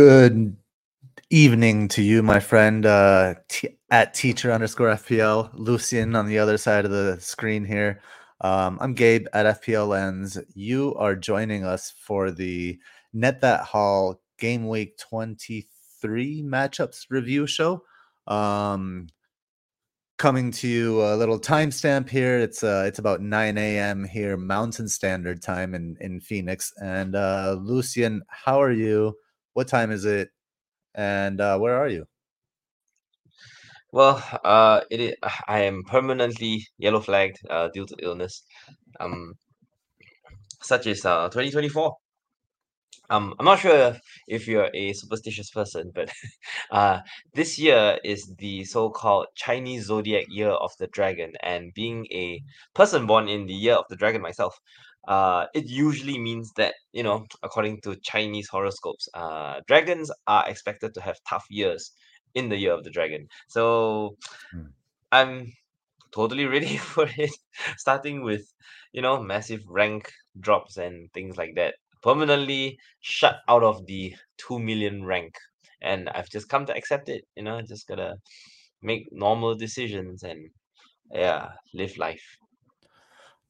Good evening to you, my friend, uh, t- at teacher underscore FPL, Lucien on the other side of the screen here. Um, I'm Gabe at FPL Lens. You are joining us for the Net That Haul Game Week 23 matchups review show. Um, coming to you a little timestamp here. It's uh, it's about 9 a.m. here, Mountain Standard Time in in Phoenix. And uh, Lucien, how are you? What time is it? And uh, where are you? Well, uh, it is, I am permanently yellow flagged uh, due to illness, um, such as uh, 2024. Um, I'm not sure if you're a superstitious person, but uh, this year is the so-called Chinese zodiac year of the dragon, and being a person born in the year of the dragon myself, uh, it usually means that you know, according to Chinese horoscopes, uh, dragons are expected to have tough years in the year of the dragon. So Hmm. I'm totally ready for it, starting with you know massive rank drops and things like that. Permanently shut out of the two million rank, and I've just come to accept it. You know, just gotta make normal decisions and yeah, live life.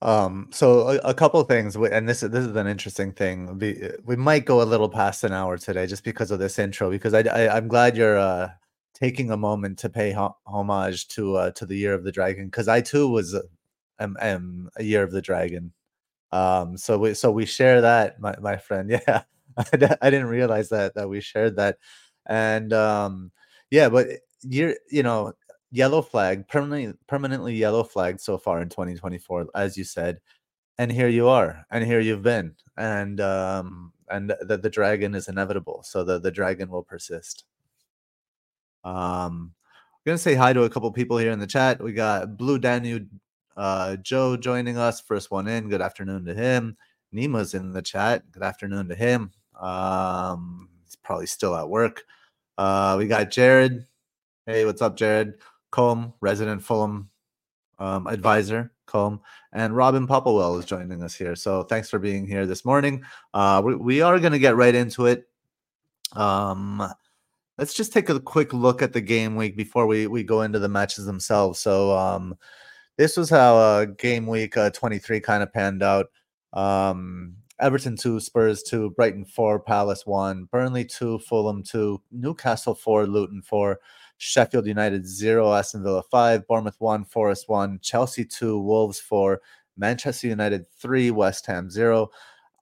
Um, so a, a couple things, and this is this is an interesting thing. We we might go a little past an hour today just because of this intro. Because I, I am glad you're uh taking a moment to pay ho- homage to uh to the Year of the Dragon because I too was am, am a Year of the Dragon. Um, so we so we share that, my my friend. Yeah, I, I didn't realize that that we shared that, and um, yeah, but you're you know yellow flag permanently permanently yellow flagged so far in 2024, as you said, and here you are, and here you've been, and um, and the the dragon is inevitable, so the the dragon will persist. Um, I'm gonna say hi to a couple people here in the chat. We got Blue Danu uh, Joe joining us, first one in. Good afternoon to him. Nima's in the chat. Good afternoon to him. Um, he's probably still at work. Uh, we got Jared. Hey, what's up, Jared? Combe, resident Fulham um, advisor, Combe, and Robin Popplewell is joining us here. So thanks for being here this morning. Uh, we, we are going to get right into it. Um, let's just take a quick look at the game week before we we go into the matches themselves. So um, this was how uh, game week uh, 23 kind of panned out. Um, Everton 2, Spurs 2, Brighton 4, Palace 1, Burnley 2, Fulham 2, Newcastle 4, Luton 4, Sheffield United 0, Aston Villa 5, Bournemouth 1, Forest 1, Chelsea 2, Wolves 4, Manchester United 3, West Ham 0,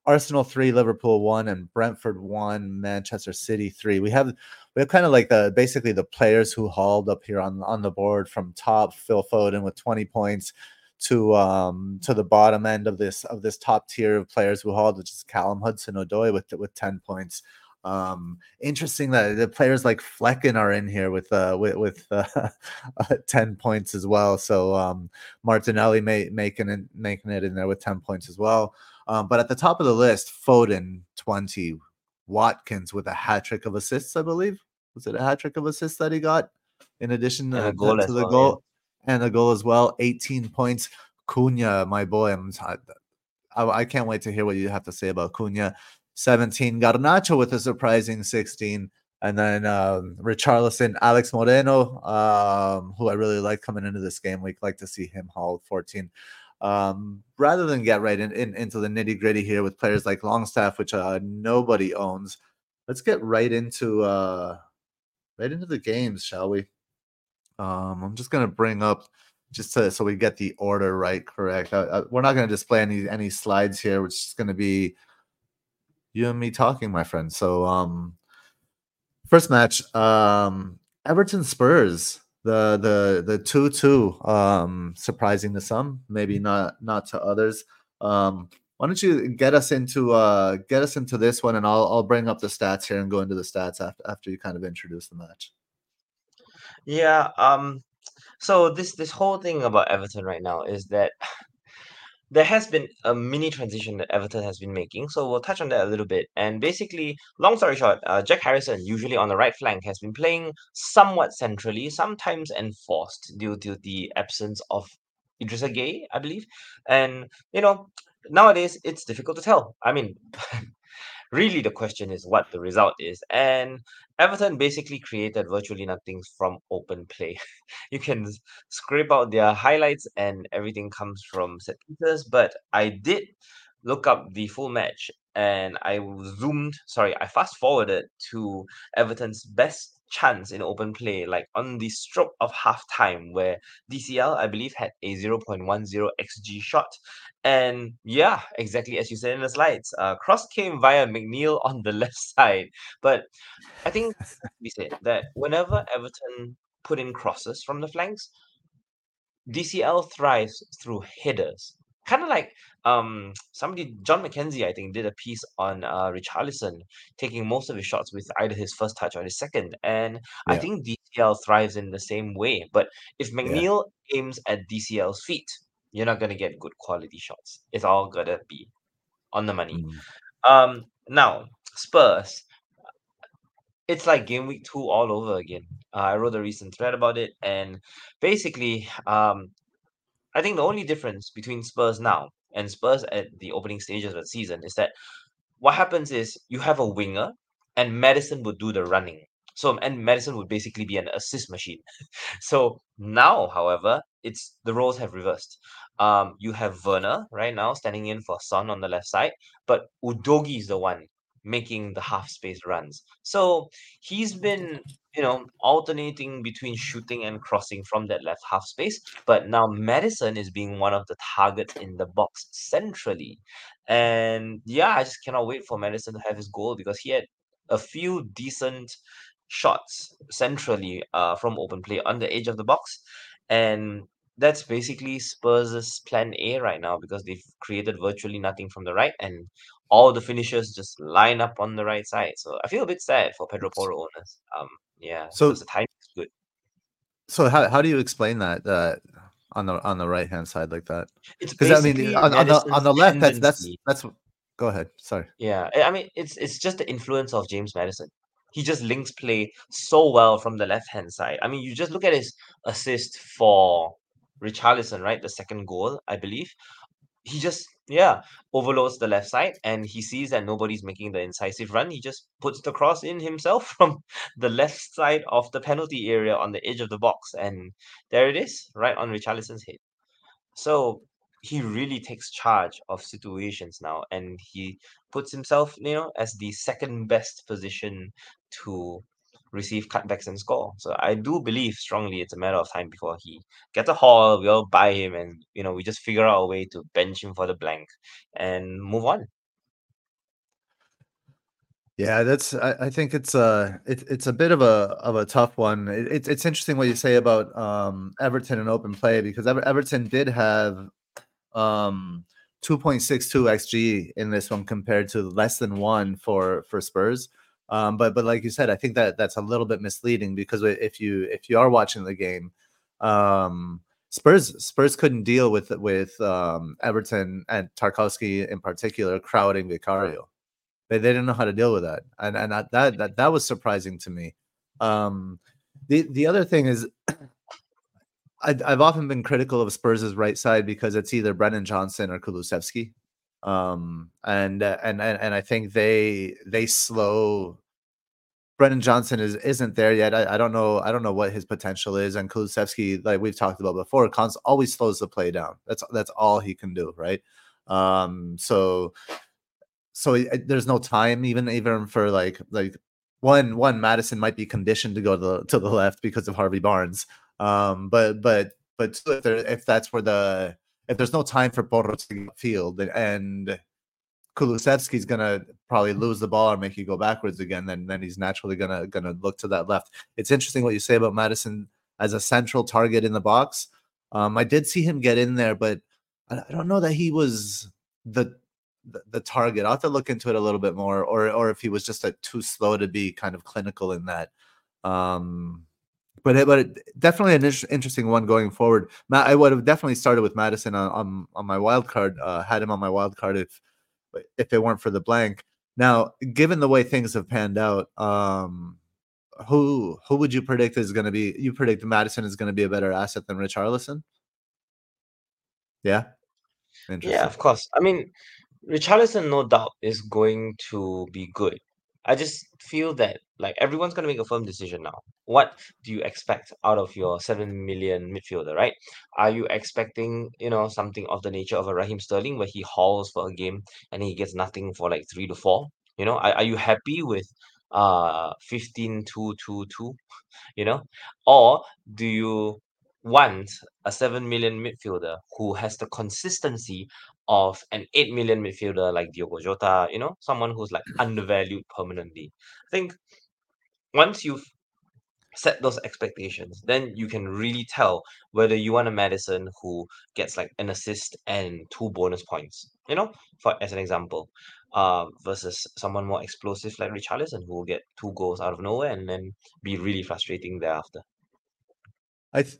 Arsenal 3, Liverpool 1, and Brentford 1, Manchester City 3. We have we have kind of like the basically the players who hauled up here on on the board from top Phil Foden with 20 points to um to the bottom end of this of this top tier of players who hauled, which is Callum Hudson Odoi with with 10 points. Um, interesting that the players like Flekken are in here with uh with with uh, uh, 10 points as well. So um Martinelli may, making it making it in there with 10 points as well. Um, but at the top of the list, Foden 20, Watkins with a hat trick of assists, I believe. Was it a hat trick of assists that he got in addition uh, goal to, to the well, goal and a goal as well? 18 points. Cunha, my boy, I'm I, I can't wait to hear what you have to say about Cunha. 17. Garnacho with a surprising 16. And then um, Richarlison, Alex Moreno, um, who I really like coming into this game week. Like to see him haul 14. Um, rather than get right in, in into the nitty gritty here with players like Longstaff, which uh, nobody owns, let's get right into uh, right into the games, shall we? Um, I'm just gonna bring up just to, so we get the order right, correct. Uh, uh, we're not gonna display any any slides here, which is gonna be you and me talking, my friend. So, um, first match, um, Everton Spurs, the the the two two, um, surprising to some, maybe not not to others. Um, why don't you get us into uh get us into this one, and I'll I'll bring up the stats here and go into the stats after after you kind of introduce the match. Yeah. Um. So this this whole thing about Everton right now is that there has been a mini transition that Everton has been making, so we'll touch on that a little bit. And basically, long story short, uh, Jack Harrison, usually on the right flank, has been playing somewhat centrally, sometimes enforced due to the absence of Idrissa Gueye, I believe. And you know, nowadays it's difficult to tell. I mean, really the question is what the result is. And Everton basically created virtually nothing from open play. you can scrape out their highlights and everything comes from set pieces, but I did look up the full match and I zoomed, sorry, I fast forwarded to Everton's best chance in open play, like on the stroke of half time, where DCL, I believe, had a 0.10 xG shot. And yeah, exactly as you said in the slides, uh, cross came via McNeil on the left side. But I think we said that whenever Everton put in crosses from the flanks, DCL thrives through headers kind of like um somebody John McKenzie I think did a piece on uh Richarlison taking most of his shots with either his first touch or his second and I think DCL thrives in the same way but if Yeah. McNeil aims at DCL's feet you're not going to get good quality shots it's all going to be on the money Mm. um now Spurs it's like game week two all over again. Uh, I wrote a recent thread about it, and basically, um, I think the only difference between Spurs now and Spurs at the opening stages of the season is that what happens is you have a winger and Maddison would do the running. So and Maddison would basically be an assist machine. so now, however, it's the roles have reversed. Um, you have Werner right now standing in for Son on the left side, but Udogie is the one making the half space runs. So he's been, you know, alternating between shooting and crossing from that left half space. But now Maddison is being one of the targets in the box centrally. And yeah, I just cannot wait for Maddison to have his goal because he had a few decent shots centrally uh, from open play on the edge of the box. And that's basically Spurs' plan A right now because they've created virtually nothing from the right and all the finishers just line up on the right side. So I feel a bit sad for Pedro Porro owners. Um, yeah, So the timing is good. so how how do you explain that uh, on the on the right hand side like that? It's Because I mean on, on the on the left that's that's that's go ahead. Sorry. Yeah, I I mean it's it's just the influence of James Maddison. He just links play so well from the left hand side. I mean, you just look at his assist for Richarlison, right? The second goal, I believe. He just yeah overloads the left side and he sees that nobody's making the incisive run. He just puts the cross in himself from the left side of the penalty area on the edge of the box, and there it is, right on Richarlison's head. So he really takes charge of situations now, and he puts himself, you know, as the second best position to receive cutbacks and score. So I do believe strongly it's a matter of time before he gets a haul. We all buy him, and you know, we just figure out a way to bench him for the blank and move on. Yeah, that's. I, I think it's a it, it's a bit of a of a tough one. It, it's it's interesting what you say about um Everton and open play because Ever, Everton did have um 2.62 xg in this one compared to less than one for for Spurs. Um, but but like you said, I think that that's a little bit misleading because if you if you are watching the game, um, Spurs Spurs couldn't deal with with um, Everton and Tarkowski in particular crowding Vicario. They, they didn't know how to deal with that, and and that that that, was surprising to me. Um, the the other thing is, I, I've often been critical of Spurs' right side because it's either Brennan Johnson or Kulusevski, um, and, uh, and and and I think they they slow. Brennan Johnson is isn't there yet. I, I don't know. I don't know what his potential is. And Kulusevski, like we've talked about before, cons- always slows the play down. That's that's all he can do, right? Um, so so there's no time even even for like like one one Maddison might be conditioned to go to the to the left because of Harvey Barnes. Um, but but but if, there, if that's where the if there's no time for Porro to get field and Kulusevski's gonna probably lose the ball or make you go backwards again, then then he's naturally gonna gonna look to that left. It's interesting what you say about Maddison as a central target in the box. Um, I did see him get in there, but I, I don't know that he was the the, the target. I'll have to look into it a little bit more, or or if he was just like too slow to be kind of clinical in that. Um, but it, but it, definitely an inter- interesting one going forward. Matt, I would have definitely started with Maddison on on, on my wild card. Uh, had him on my wild card if if it weren't for the blank. Now, given the way things have panned out, um, who who would you predict is going to be? You predict Maddison is going to be a better asset than Richarlison? Yeah. Yeah, of course. I mean, Rich Richarlison, no doubt, is going to be good. I just feel that like everyone's gonna make a firm decision now. What do you expect out of your seven million midfielder, right? Are you expecting, you know, something of the nature of a Raheem Sterling where he hauls for a game and he gets nothing for like three to four? You know, are, are you happy with uh 15 2 2 2 you know or do you want a 7 million midfielder who has the consistency of an 8 million midfielder like Diogo Jota, you know, someone who's like undervalued permanently. I think once you've set those expectations, then you can really tell whether you want a Maddison who gets like an assist and two bonus points, you know, for as an example, uh, versus someone more explosive like Richarlison who will get two goals out of nowhere and then be really frustrating thereafter. I th-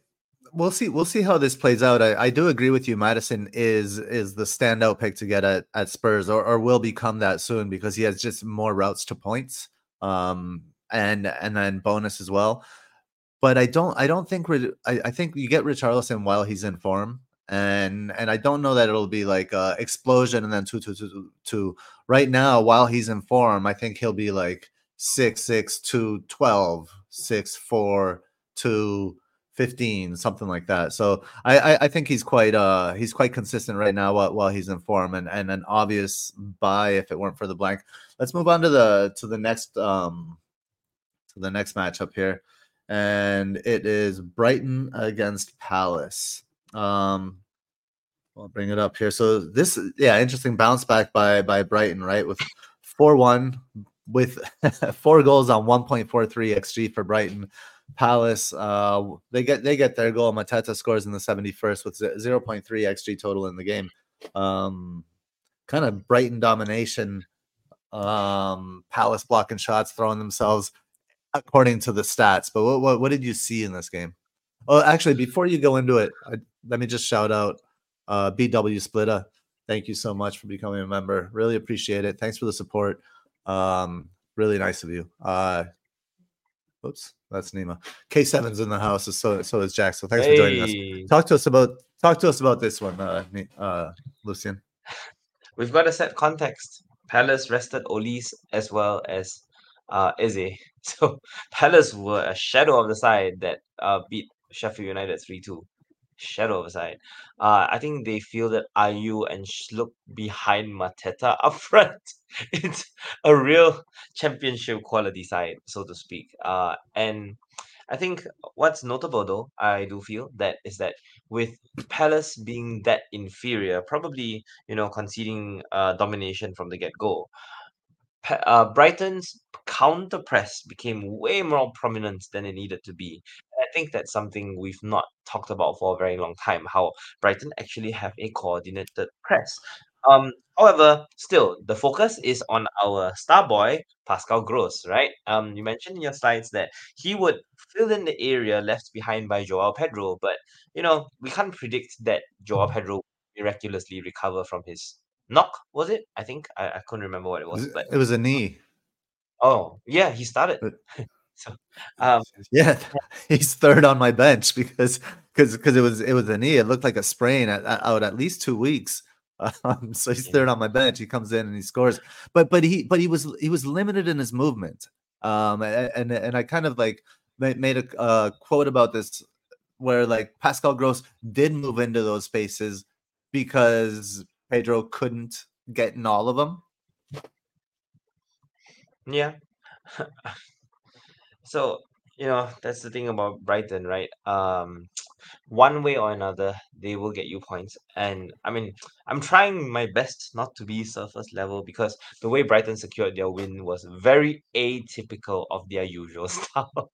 we'll see we'll see how this plays out. I, I do agree with you. Maddison is is the standout pick to get at, at Spurs or, or will become that soon because he has just more routes to points. Um and and then bonus as well. But I don't I don't think I, I think you get Richarlison while he's in form. And and I don't know that it'll be like a explosion and then two two two two. Right now, while he's in form, I think he'll be like six six two twelve, six four two 15 something like that. So I, I, I think he's quite uh he's quite consistent right now while, while he's in form and and an obvious buy if it weren't for the blank. Let's move on to the to the next um to the next matchup here and it is brighton against palace. Um i'll bring it up here. So this yeah interesting bounce back by by brighton right? With 4-1 with four goals on 1.43 xg for brighton Palace, uh, they get they get their goal. Mateta scores in the 71st with 0.3 xG total in the game. Um, kind of Brighton domination. Um, Palace blocking shots, throwing themselves according to the stats. But what what, what did you see in this game? Oh, actually, before you go into it, I, let me just shout out uh, BW Splitta. Thank you so much for becoming a member. Really appreciate it. Thanks for the support. Um, really nice of you. Uh, Oops, that's Nima. K7's in the house, so so is Jack. So thanks hey. for joining us. Talk to us about talk to us about this one, uh, uh, Lucien. We've got to set context. Palace rested Olise as well as uh, Eze. So Palace were a shadow of the side that uh, beat Sheffield United 3 2 shadow of a side. Uh, I think they feel that Ayew and look behind Mateta up front. it's a real championship quality side, so to speak. Uh, and I think what's notable though, I do feel that is that with Palace being that inferior, probably you know conceding uh, domination from the get go, uh, Brighton's counter press became way more prominent than it needed to be. And I think that's something we've not talked about for a very long time. How Brighton actually have a coordinated press. Um, however, still the focus is on our star boy Pascal Gross, right? Um, you mentioned in your slides that he would fill in the area left behind by Joao Pedro, but you know we can't predict that Joao Pedro miraculously recover from his knock was it? I think I, I couldn't remember what it was, but it was a knee. Oh yeah, he started. But, so um, yeah, he's third on my bench because because because it was it was a knee. It looked like a sprain at, at, out at least two weeks. Um, so he's third on my bench. He comes in and he scores, but but he but he was he was limited in his movement. Um, and and I kind of like made a uh, quote about this where like Pascal Gross did move into those spaces because Pedro couldn't get in all of them. Yeah. so, you know, that's the thing about Brighton, right? Um one way or another, they will get you points. And I mean, I'm trying my best not to be surface level because the way Brighton secured their win was very atypical of their usual style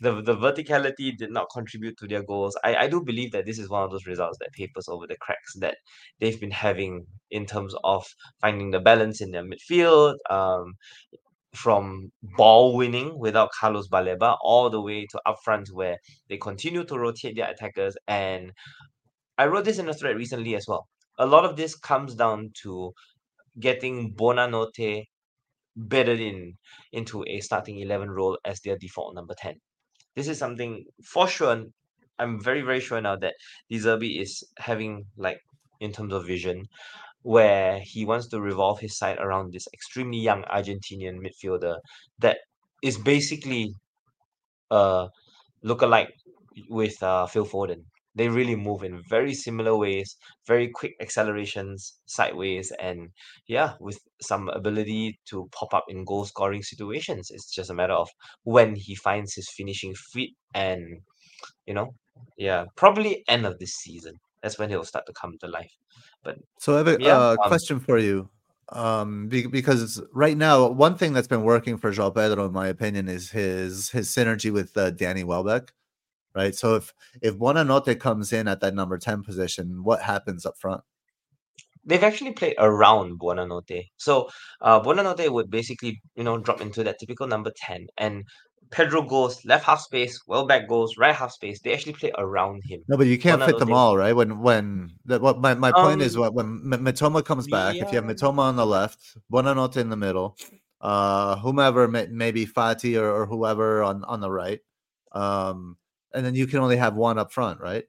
the the verticality did not contribute to their goals. I, I do believe that this is one of those results that papers over the cracks that they've been having in terms of finding the balance in their midfield, um, from ball winning without Carlos Baleba all the way to upfront where they continue to rotate their attackers. And I wrote this in a thread recently as well. A lot of this comes down to getting Buonanotte bedded in into a starting 11 role as their default number 10. This is something for sure. I'm very, very sure now that De Zerbi is having, like, in terms of vision, where he wants to revolve his side around this extremely young Argentinian midfielder that is basically a lookalike with uh, Phil Foden. They really move in very similar ways, very quick accelerations sideways, and yeah, with some ability to pop up in goal scoring situations. It's just a matter of when he finds his finishing feet, and you know, yeah, probably end of this season. That's when he'll start to come to life. But So I have a yeah, uh, um, question for you. Um, be- because right now, one thing that's been working for João Pedro, in my opinion, is his his synergy with uh, Danny Welbeck. Right. So if if Buonanotte comes in at that number ten position, what happens up front? they've actually played around Buonanotte. So uh, Buonanotte would basically, you know, drop into that typical number 10 and Pedro goes left half space, Welbeck goes right half space. They actually play around him. No, but you can't fit them all, right? When when that what my, my point is um, what when M- Mitoma comes back, if you have yeah, Mitoma on the left, Buonanotte in the middle, uh, whomever may, maybe Fati or, or whoever on on the right, um, and then you can only have one up front, right?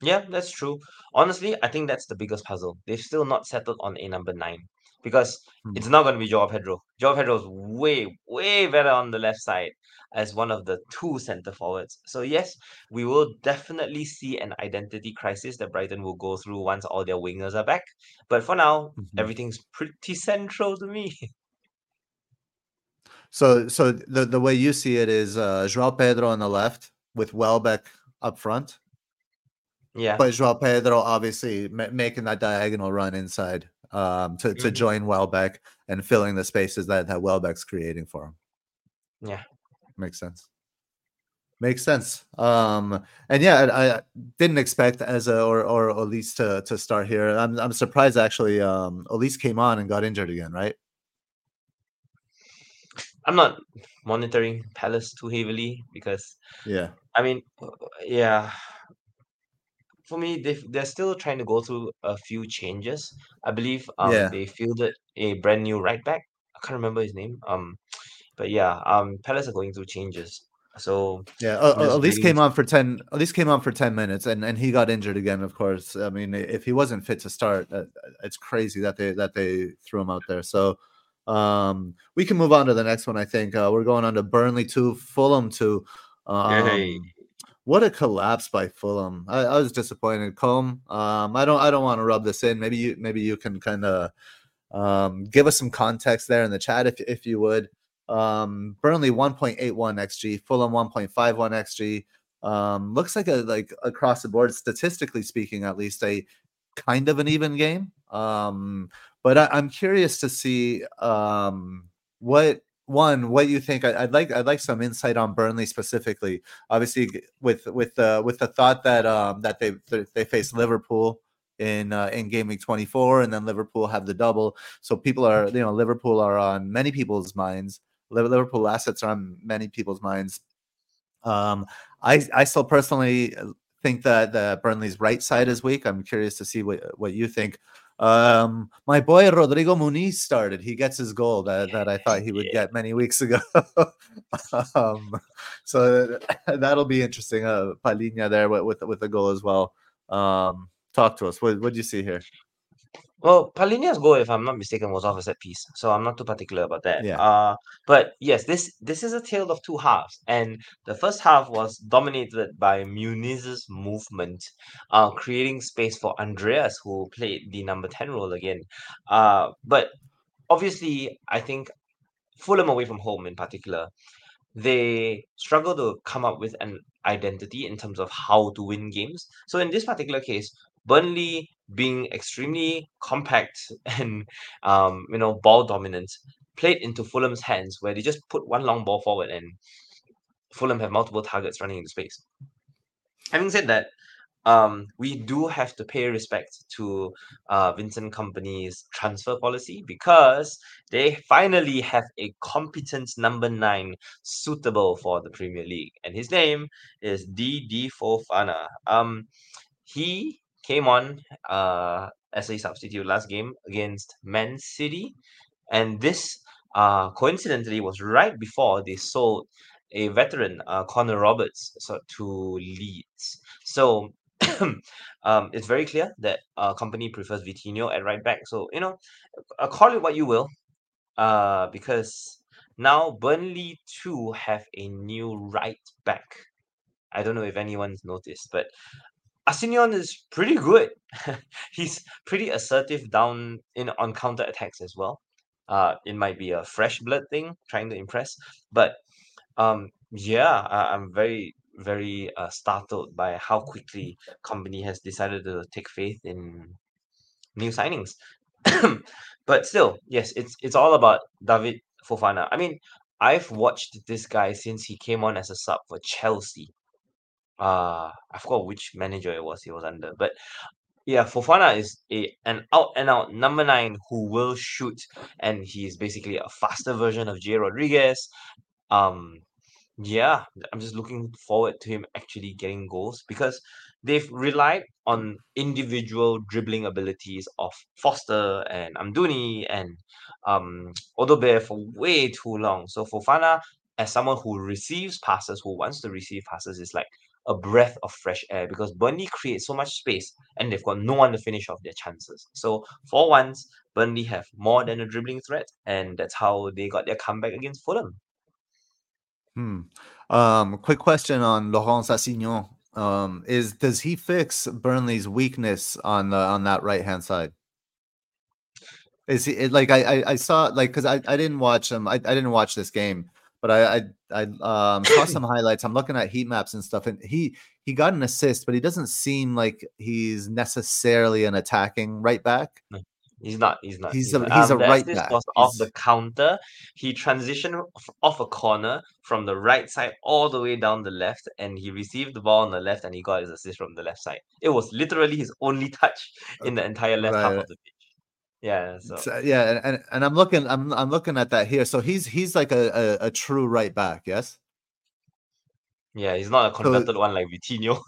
yeah, that's true. Honestly, I think that's the biggest puzzle. They've still not settled on a number nine because Hmm. it's not going to be Joao Pedro. Joao Pedro is way, way better on the left side as one of the two centre forwards. So yes, we will definitely see an identity crisis that Brighton will go through once all their wingers are back. But for now, Mhm. everything's pretty central to me. So so the the way you see it is uh, João Pedro on the left with Welbeck up front, yeah. but João Pedro obviously ma- making that diagonal run inside um, to to Mhm. join Welbeck and filling the spaces that that Welbeck's creating for him. Yeah. Makes sense. Makes sense. Um, and yeah, I, I didn't expect as a or or Olise to to start here. I'm I'm surprised actually. Um, Olise came on and got injured again, right? I'm not monitoring Palace too heavily because Yeah. I mean, yeah, for me, they they're still trying to go through a few changes. I believe um Yeah. they fielded a brand new right back. I can't remember his name. Um, but yeah, um, Palace are going through changes. So Yeah, uh, Olise waiting. came on for ten. At least came on for ten minutes, and and he got injured again. Of course, I mean, if he wasn't fit to start, uh, it's crazy that they that they threw him out there. So, um, we can move on to the next one. I think uh, we're going on to Burnley two, Fulham two. Hey, Um, what a collapse by Fulham. I, I was disappointed. Combe, um, I don't I don't want to rub this in. Maybe you maybe you can kind of um, give us some context there in the chat if if you would. Um, Burnley 1.81 xG, Fulham 1.51 xG. Um, looks like a like across the board, statistically speaking, at least a kind of an even game. Um, but I, I'm curious to see um what one what you think. I, I'd like I'd like some insight on Burnley specifically. Obviously, with with the with the thought that um that they they face Liverpool in uh, in game week 24 and then Liverpool have the double so people are you know Liverpool are on many people's minds Liverpool assets are on many people's minds um I I still personally uh, think that the Burnley's right side is weak I'm curious to see what what you think um my boy Rodrigo Muniz started. He gets his goal that that I thought he would yeah. get many weeks ago. Um so that'll be interesting. Uh Palhinha there with with, with the goal as well. Um talk to us. What what do you see here Well, Palhinha's goal, if I'm not mistaken, was off a set piece, so I'm not too particular about that. Yeah. Uh, but yes, this this is a tale of two halves, and the first half was dominated by Muniz's movement, uh, creating space for Andreas, who played the number ten role again. Uh, but obviously, I think Fulham away from home in particular, they struggle to come up with an identity in terms of how to win games. So in this particular case, Burnley being extremely compact and um, you know ball dominant played into Fulham's hands where they just put one long ball forward and Fulham have multiple targets running into space. Having said that, um, we do have to pay respect to uh, Vincent Kompany's transfer policy because they finally have a competent number nine suitable for the Premier League, and his name is DD Fofana. Um, he came on uh, as a substitute last game against Man City, and this uh, coincidentally was right before they sold a veteran, uh, Connor Roberts, so to Leeds. So um, it's very clear that uh, Kompany prefers Vitinho at right back. So you know, uh, call it what you will, uh, because now Burnley too have a new right back. I don't know if anyone's noticed, but Arsenio is pretty good. He's pretty assertive down in on counter attacks as well. Uh, it might be a fresh blood thing, trying to impress, but um, yeah, I, I'm very very uh, startled by how quickly Kompany has decided to take faith in new signings. but still, yes, it's it's all about David Fofana. I mean, I've watched this guy since he came on as a sub for Chelsea. Uh, I forgot which manager it was he was under, but yeah, Fofana is a an out and out number nine who will shoot, and he's basically a faster version of Jay Rodriguez. Um, yeah, I'm just looking forward to him actually getting goals because they've relied on individual dribbling abilities of Foster and Amdouni and um Odobert for way too long. So Fofana, as someone who receives passes, who wants to receive passes, is like a breath of fresh air because Burnley creates so much space and they've got no one to finish off their chances. So for once, Burnley have more than a dribbling threat, and that's how they got their comeback against Fulham. Hmm. Um, quick question on Lorenz Assignon. Um, is does he fix Burnley's weakness on the on that right hand side? Is he like I, I I saw like because I I didn't watch him I, I didn't watch this game but I I, I um, saw some highlights. I'm looking at heat maps and stuff, and he he got an assist, but he doesn't seem like he's necessarily an attacking right back. No, he's not. He's not. He's He's a not. he's a Um, the right back. was off the counter. He transitioned off a corner from the right side all the way down the left, and he received the ball on the left, and he got his assist from the left side. It was literally his only touch in the entire left half of the pitch. Yeah. So So, yeah, and, and I'm looking I'm I'm looking at that here. So he's he's like a a, a true right back, yes. yeah, he's not a So converted one like Vitinho.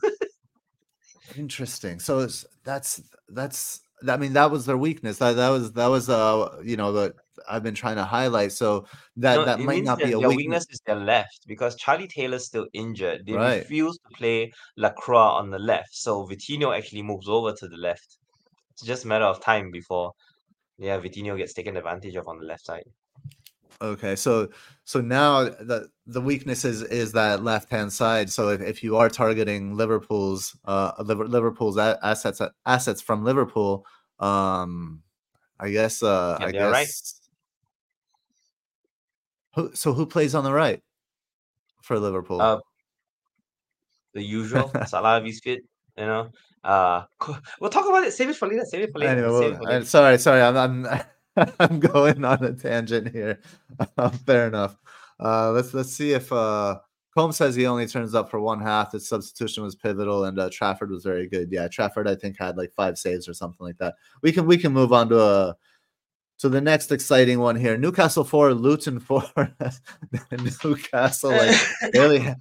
interesting. So it's, that's that's I mean that was their weakness. That that was that was uh you know that I've been trying to highlight. So that No, that might not be a their weakness, weakness is their left because Charlie Taylor's still injured. They right? refuse to play Lacroix on the left, so Vitinho actually moves over to the left. It's just a matter of time before, yeah, Vitinho gets taken advantage of on the left side. Okay, so so now the the weakness is is that left hand side. So if, if you are targeting Liverpool's uh Liver- Liverpool's assets assets from Liverpool, um, I guess uh Yeah, I they're right. who so who plays on the right for Liverpool? Uh, the usual Salah Biscuit, you know. Uh, we'll talk about it. Save it for later. Save it for later. Anyway, it for uh, later. sorry, sorry, I'm I'm I'm going on a tangent here. Fair enough. Uh, let's let's see if uh, Combs says he only turns up for one half. His substitution was pivotal, and uh, Trafford was very good. Yeah, Trafford I think had like five saves or something like that. We can we can move on to a to the next exciting one here. Newcastle four, Luton four. Newcastle like barely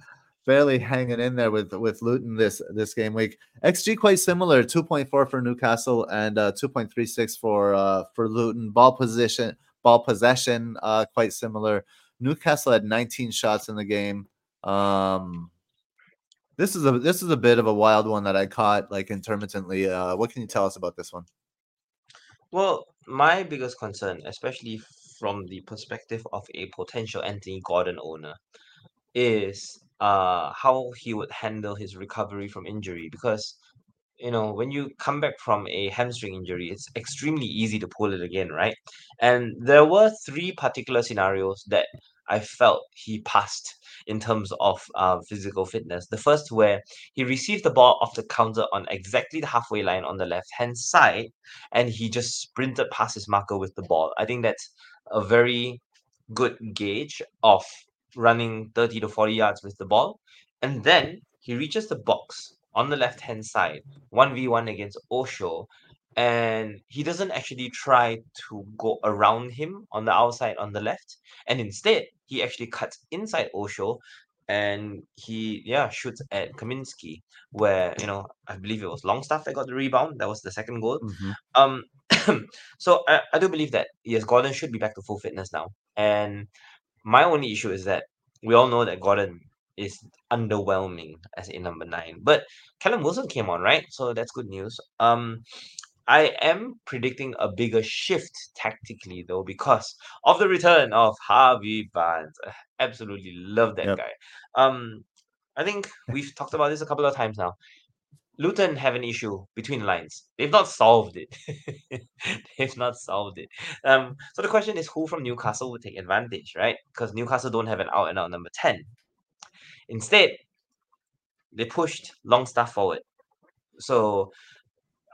barely hanging in there with with Luton this this game week. XG quite similar, 2.4 for Newcastle and uh 2.36 for uh for Luton. Ball position, ball possession uh quite similar. Newcastle had 19 shots in the game. Um this is a this is a bit of a wild one that I caught like intermittently. Uh what can you tell us about this one? Well, my biggest concern, especially from the perspective of a potential Anthony Gordon owner, is uh how he would handle his recovery from injury because you know when you come back from a hamstring injury it's extremely easy to pull it again right? And there were three particular scenarios that i felt he passed in terms of uh, physical fitness. The first where he received the ball off the counter on exactly the halfway line on the left hand side and he just sprinted past his marker with the ball. I think that's a very good gauge of running 30 to 40 yards with the ball. And then he reaches the box on the left hand side, 1v1 against Osho. And he doesn't actually try to go around him on the outside on the left. And instead, he actually cuts inside Osho and he, yeah, shoots at Kaminski, where, you know, I believe it was Longstaff that got the rebound. That was the second goal. Mhm. Um, so I, I do believe that, yes, Gordon should be back to full fitness now. And my only issue is that we all know that Gordon is underwhelming as a number nine. But Callum Wilson came on, right? So that's good news. Um, I am predicting a bigger shift tactically though because of the return of Harvey Barnes. Absolutely love that Yep. guy. Um, I think we've talked about this a couple of times now. Luton have an issue between the lines. They've not solved it. They've not solved it. Um, so the question is who from Newcastle would take advantage, right? Because Newcastle don't have an out and out number 10. Instead, they pushed Longstaff forward. So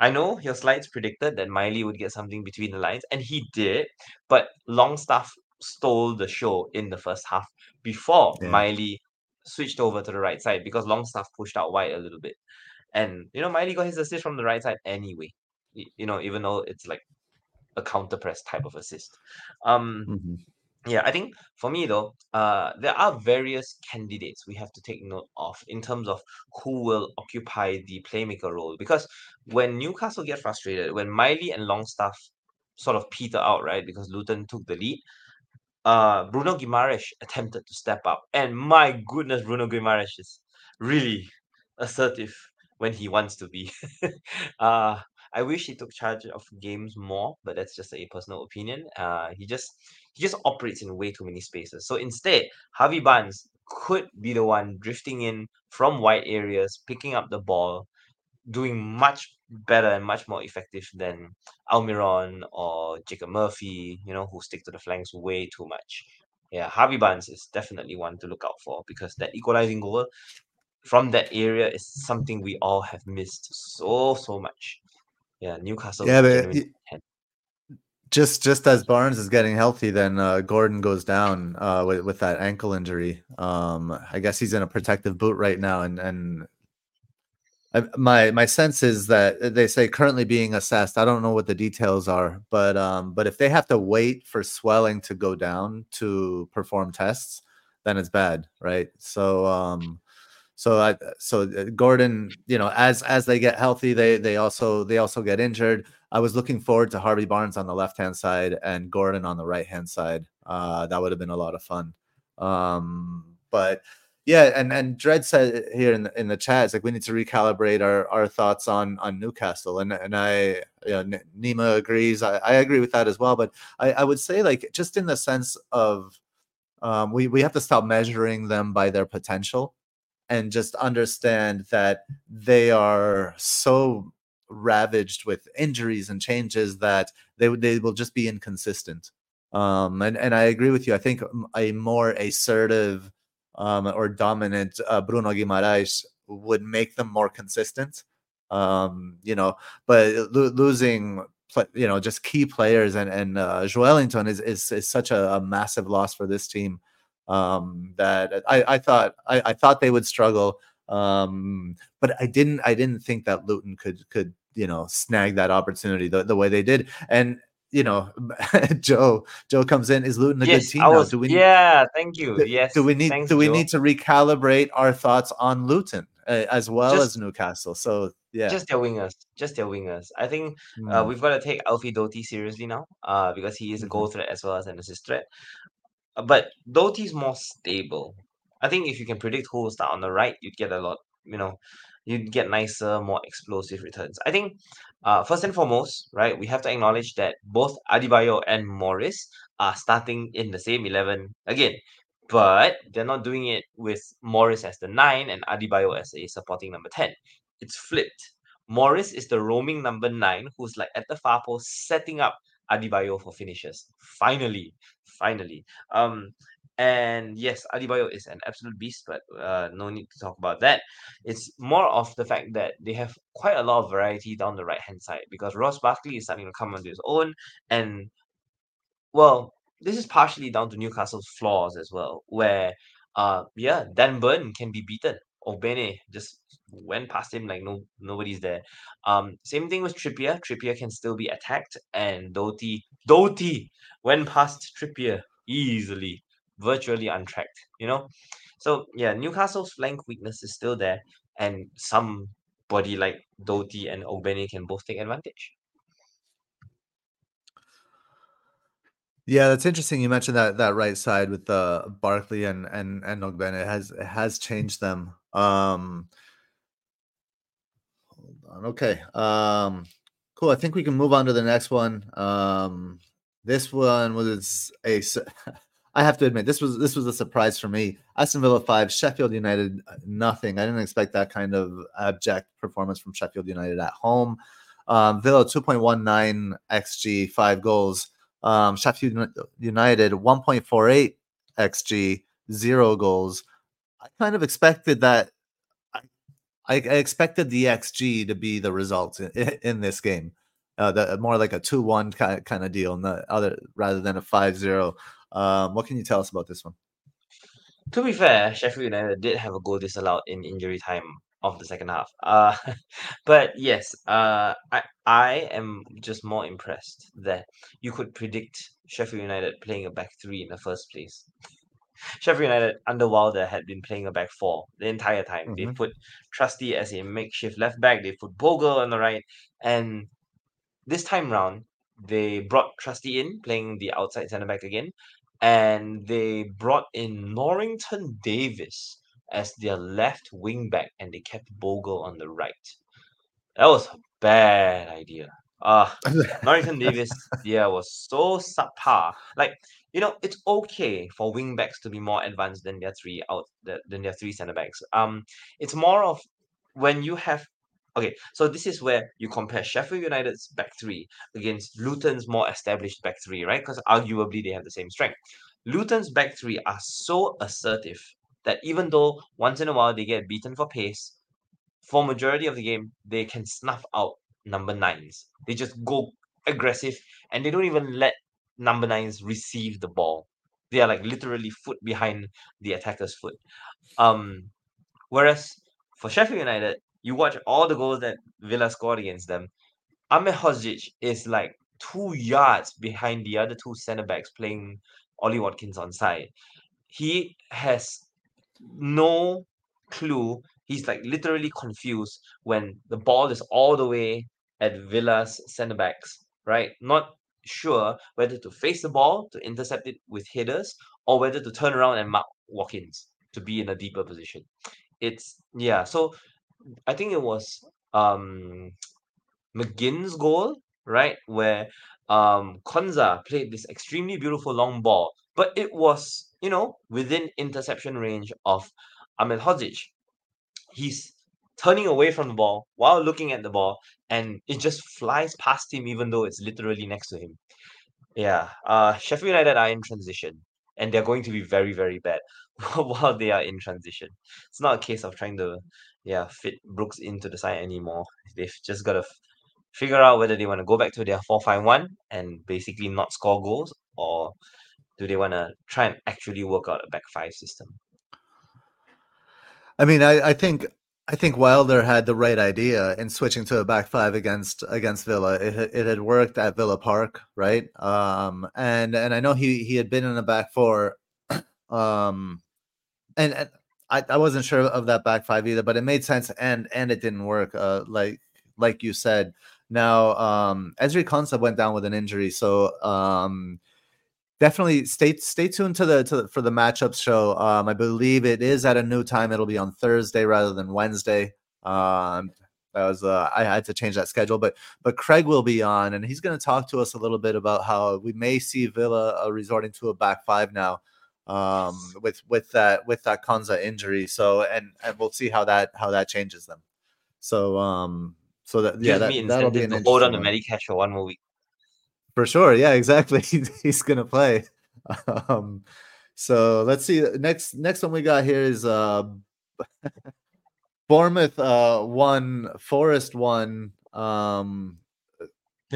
I know your slides predicted that Miley would get something between the lines, and he did, but Longstaff stole the show in the first half before Yeah. Miley switched over to the right side because Longstaff pushed out wide a little bit. And you know, Miley got his assist from the right side anyway. You know, even though it's like a counter press type of assist. Um Mhm. yeah, I think for me though, uh, there are various candidates we have to take note of in terms of who will occupy the playmaker role. Because when Newcastle get frustrated, when Miley and Longstaff sort of peter out, right, because Luton took the lead, uh, Bruno Guimaraes attempted to step up, and my goodness, Bruno Guimaraes is really assertive when he wants to be. uh, I wish he took charge of games more, but that's just a personal opinion. Uh, he just he just operates in way too many spaces. So instead, Harvey Barnes could be the one drifting in from wide areas, picking up the ball, doing much better and much more effective than Almiron or Jacob Murphy, you know, who stick to the flanks way too much. Yeah, Harvey Barnes is definitely one to look out for because that equalizing goal from that area is something we all have missed so so much. Yeah, Newcastle. Yeah, but just just as Barnes is getting healthy, then uh, Gordon goes down uh, with with that ankle injury. Um, I guess he's in a protective boot right now, and and I, my my sense is that they say currently being assessed. I don't know what the details are, but um, but if they have to wait for swelling to go down to perform tests, then it's bad, right? So um, so I so uh, Gordon, you know, as as they get healthy, they they also they also get injured. I was looking forward to Harvey Barnes on the left hand side and Gordon on the right hand side. Uh, that would have been a lot of fun. Um, but yeah, and and Dred said here in the, in the chat, it's like we need to recalibrate our, our thoughts on on Newcastle, and and I, you know, Nima agrees. I, I agree with that as well. But I, I would say like just in the sense of um, we we have to stop measuring them by their potential, and just understand that they are so ravaged with injuries and changes that they they will just be inconsistent. Um, and and I agree with you. I think a more assertive um, or dominant uh, Bruno Guimaraes would make them more consistent. Um, you know, but lo- losing, you know, just key players and and uh, Joelinton is, is is such a, a massive loss for this team um, that I, I thought I, I thought they would struggle. Um, but I didn't I didn't think that Luton could could you know snag that opportunity the, the way they did. And you know, Joe Joe comes in. Is Luton a yes, good team I now? was. Do we yeah, thank you. do, Yes, do we need thanks, do we Joe. need to recalibrate our thoughts on Luton uh, as well Just- as Newcastle? So yeah, Just their wingers, just their wingers. I think uh, Mm, we've got to take Alfie Doughty seriously now, uh, because he is a Mhm. goal threat as well as an assist threat. Uh, but Doughty's more stable. I think if you can predict who will start on the right, you'd get a lot. You know, you'd get nicer, more explosive returns. I think, uh, first and foremost, right, we have to acknowledge that both Adebayo and Morris are starting in the same eleven again, but they're not doing it with Morris as the nine and Adebayo as a supporting number ten. It's flipped. Morris is the roaming number nine who's like at the far post setting up Adebayo for finishes. Finally, finally. Um, and yes, Adebayo is an absolute beast, but uh, no need to talk about that. It's more of the fact that they have quite a lot of variety down the right hand side because Ross Barkley is starting to come onto his own, and well, this is partially down to Newcastle's flaws as well, where uh yeah, Dan Burn can be beaten. Ogbene just went past him like no nobody's there. Um, same thing with Trippier. Trippier can still be attacked, and Doughty Doughty went past Trippier easily, virtually untracked. You know, so yeah, Newcastle's flank weakness is still there, and somebody like Doughty and Ogbene can both take advantage. Yeah, that's interesting. You mentioned that that right side with the Barkley and and and Ogbene. It has it has changed them. Um, hold on. Okay. Um, cool. I think we can move on to the next one. Um, this one was a. I have to admit this was this was a surprise for me. Aston Villa five, Sheffield United uh, nothing. I didn't expect that kind of abject performance from Sheffield United at home. Um, Villa two point one nine xg, five goals. Um, Sheffield United 1.48 xg, zero goals. I kind of expected that. I, I expected the xg to be the result in, in this game, uh, the, more like a two-one kind kind of deal, the other rather than a 5-0. Um, what can you tell us about this one? To be fair, Sheffield United did have a goal disallowed in injury time of the second half. Uh, but yes, uh, I I am just more impressed that you could predict Sheffield United playing a back three in the first place. Sheffield United under Wilder had been playing a back four the entire time. They Mhm. put Trusty as a makeshift left back. They put Bogle on the right, and this time round they brought Trusty in playing the outside centre back again, and they brought in Norrington Davies as their left wing back, and they kept Bogle on the right. That was a bad idea. Ah, Norrington Davies, yeah, was so subpar. Like, you know, it's okay for wing backs to be more advanced than their three out than their three center backs. Um, it's more of when you have okay, so this is where you compare Sheffield United's back three against Luton's more established back three, right? Because arguably they have the same strength. Luton's back three are so assertive that even though once in a while they get beaten for pace, for majority of the game, they can snuff out number nines. They just go aggressive and they don't even let number nines receive the ball. They are like literally foot behind the attacker's foot. Um, whereas for Sheffield United, you watch all the goals that Villa scored against them. Ahmedhodzic is like two yards behind the other two centre backs playing Ollie Watkins on side. He has no clue. He's like literally confused when the ball is all the way at Villa's centre backs, right? Not sure whether to face the ball to intercept it with headers or whether to turn around and mark Watkins to be in a deeper position. It's yeah, so I think it was um McGinn's goal, right? Where um Konsa played this extremely beautiful long ball, but it was, you know, within interception range of Ahmedhodzic. He's turning away from the ball while looking at the ball, and it just flies past him, even though it's literally next to him. Yeah, uh, Sheffield United are in transition, and they're going to be very, very bad while they are in transition. It's not a case of trying to, yeah, fit Brooks into the side anymore. They've just got to f- figure out whether they want to go back to their four-five-one and basically not score goals, or do they want to try and actually work out a back five system? I mean, I, I think I think Wilder had the right idea in switching to a back five against against Villa. It it had worked at Villa Park, right? Um, and and I know he he had been in a back four, um, and, and I, I wasn't sure of that back five either, but it made sense and and it didn't work. Uh, like like you said. Now, um, Ezri Konsa went down with an injury, so um, definitely stay stay tuned to the to the, for the matchups show. Um, I believe it is at a new time. It'll be on Thursday rather than Wednesday. Um, that was uh, I had to change that schedule, but but Craig will be on, and he's going to talk to us a little bit about how we may see Villa uh, resorting to a back five now um, with with that with that Konsa injury. So and and we'll see how that how that changes them. So um, so that yeah, that, that'll be an to hold on to. Matty Cash for one more week. For sure. Yeah, exactly. He's, he's gonna play. Um, so let's see. Next next one we got here is uh Bournemouth uh one, Forest one. Um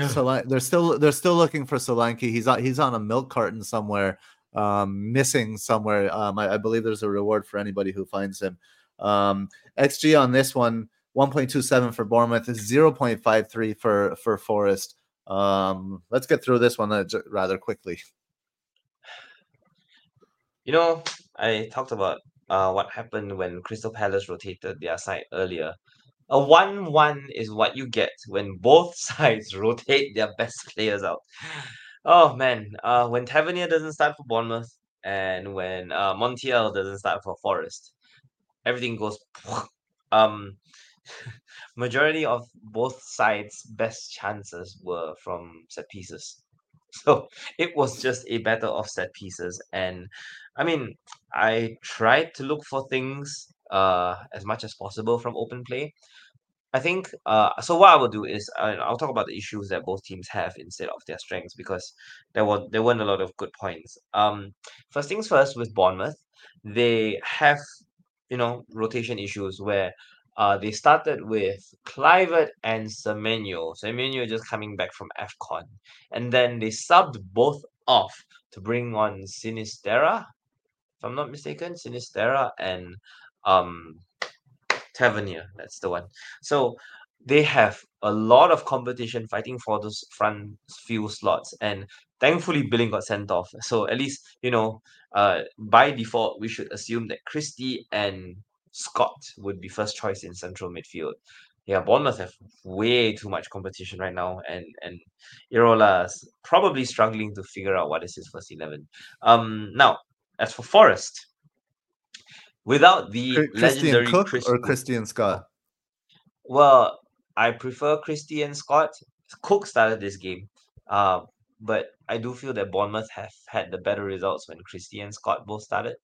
Solan- they're still they're still looking for Solanke. He's on he's on a milk carton somewhere, um, missing somewhere. Um, I, I believe there's a reward for anybody who finds him. Um, XG on this one, 1.27 for Bournemouth, is 0.53 for for Forest. Um, let's get through this one uh, rather quickly. You know, I talked about uh, what happened when Crystal Palace rotated their side earlier. A 1-1 is what you get when both sides rotate their best players out. Oh man, uh, when Tavernier doesn't start for Bournemouth and when uh, Montiel doesn't start for Forest, everything goes. Um, majority of both sides' best chances were from set pieces. So it was just a battle of set pieces. And I mean, I tried to look for things uh as much as possible from open play. I think uh so what I will do is I, I'll talk about the issues that both teams have instead of their strengths because there were there weren't a lot of good points. Um first things first with Bournemouth, they have you know rotation issues where uh they started with Kluivert and Semenyo. Semenyo just coming back from AFCON. And then they subbed both off to bring on Sinisterra, if I'm not mistaken, Sinisterra and um Tavernier, that's the one. So they have a lot of competition fighting for those front few slots, and thankfully Billing got sent off. So at least you know, uh, by default, we should assume that Christie and Scott would be first choice in central midfield. Yeah, Bournemouth have way too much competition right now, and and Iraola's probably struggling to figure out what is his first eleven. Um, now as for Forest, without the Chr- Christian legendary Cook Chris or Christian Scott? well, I prefer Christie and Scott. Cook started this game, uh, but I do feel that Bournemouth have had the better results when Christie and Scott both started.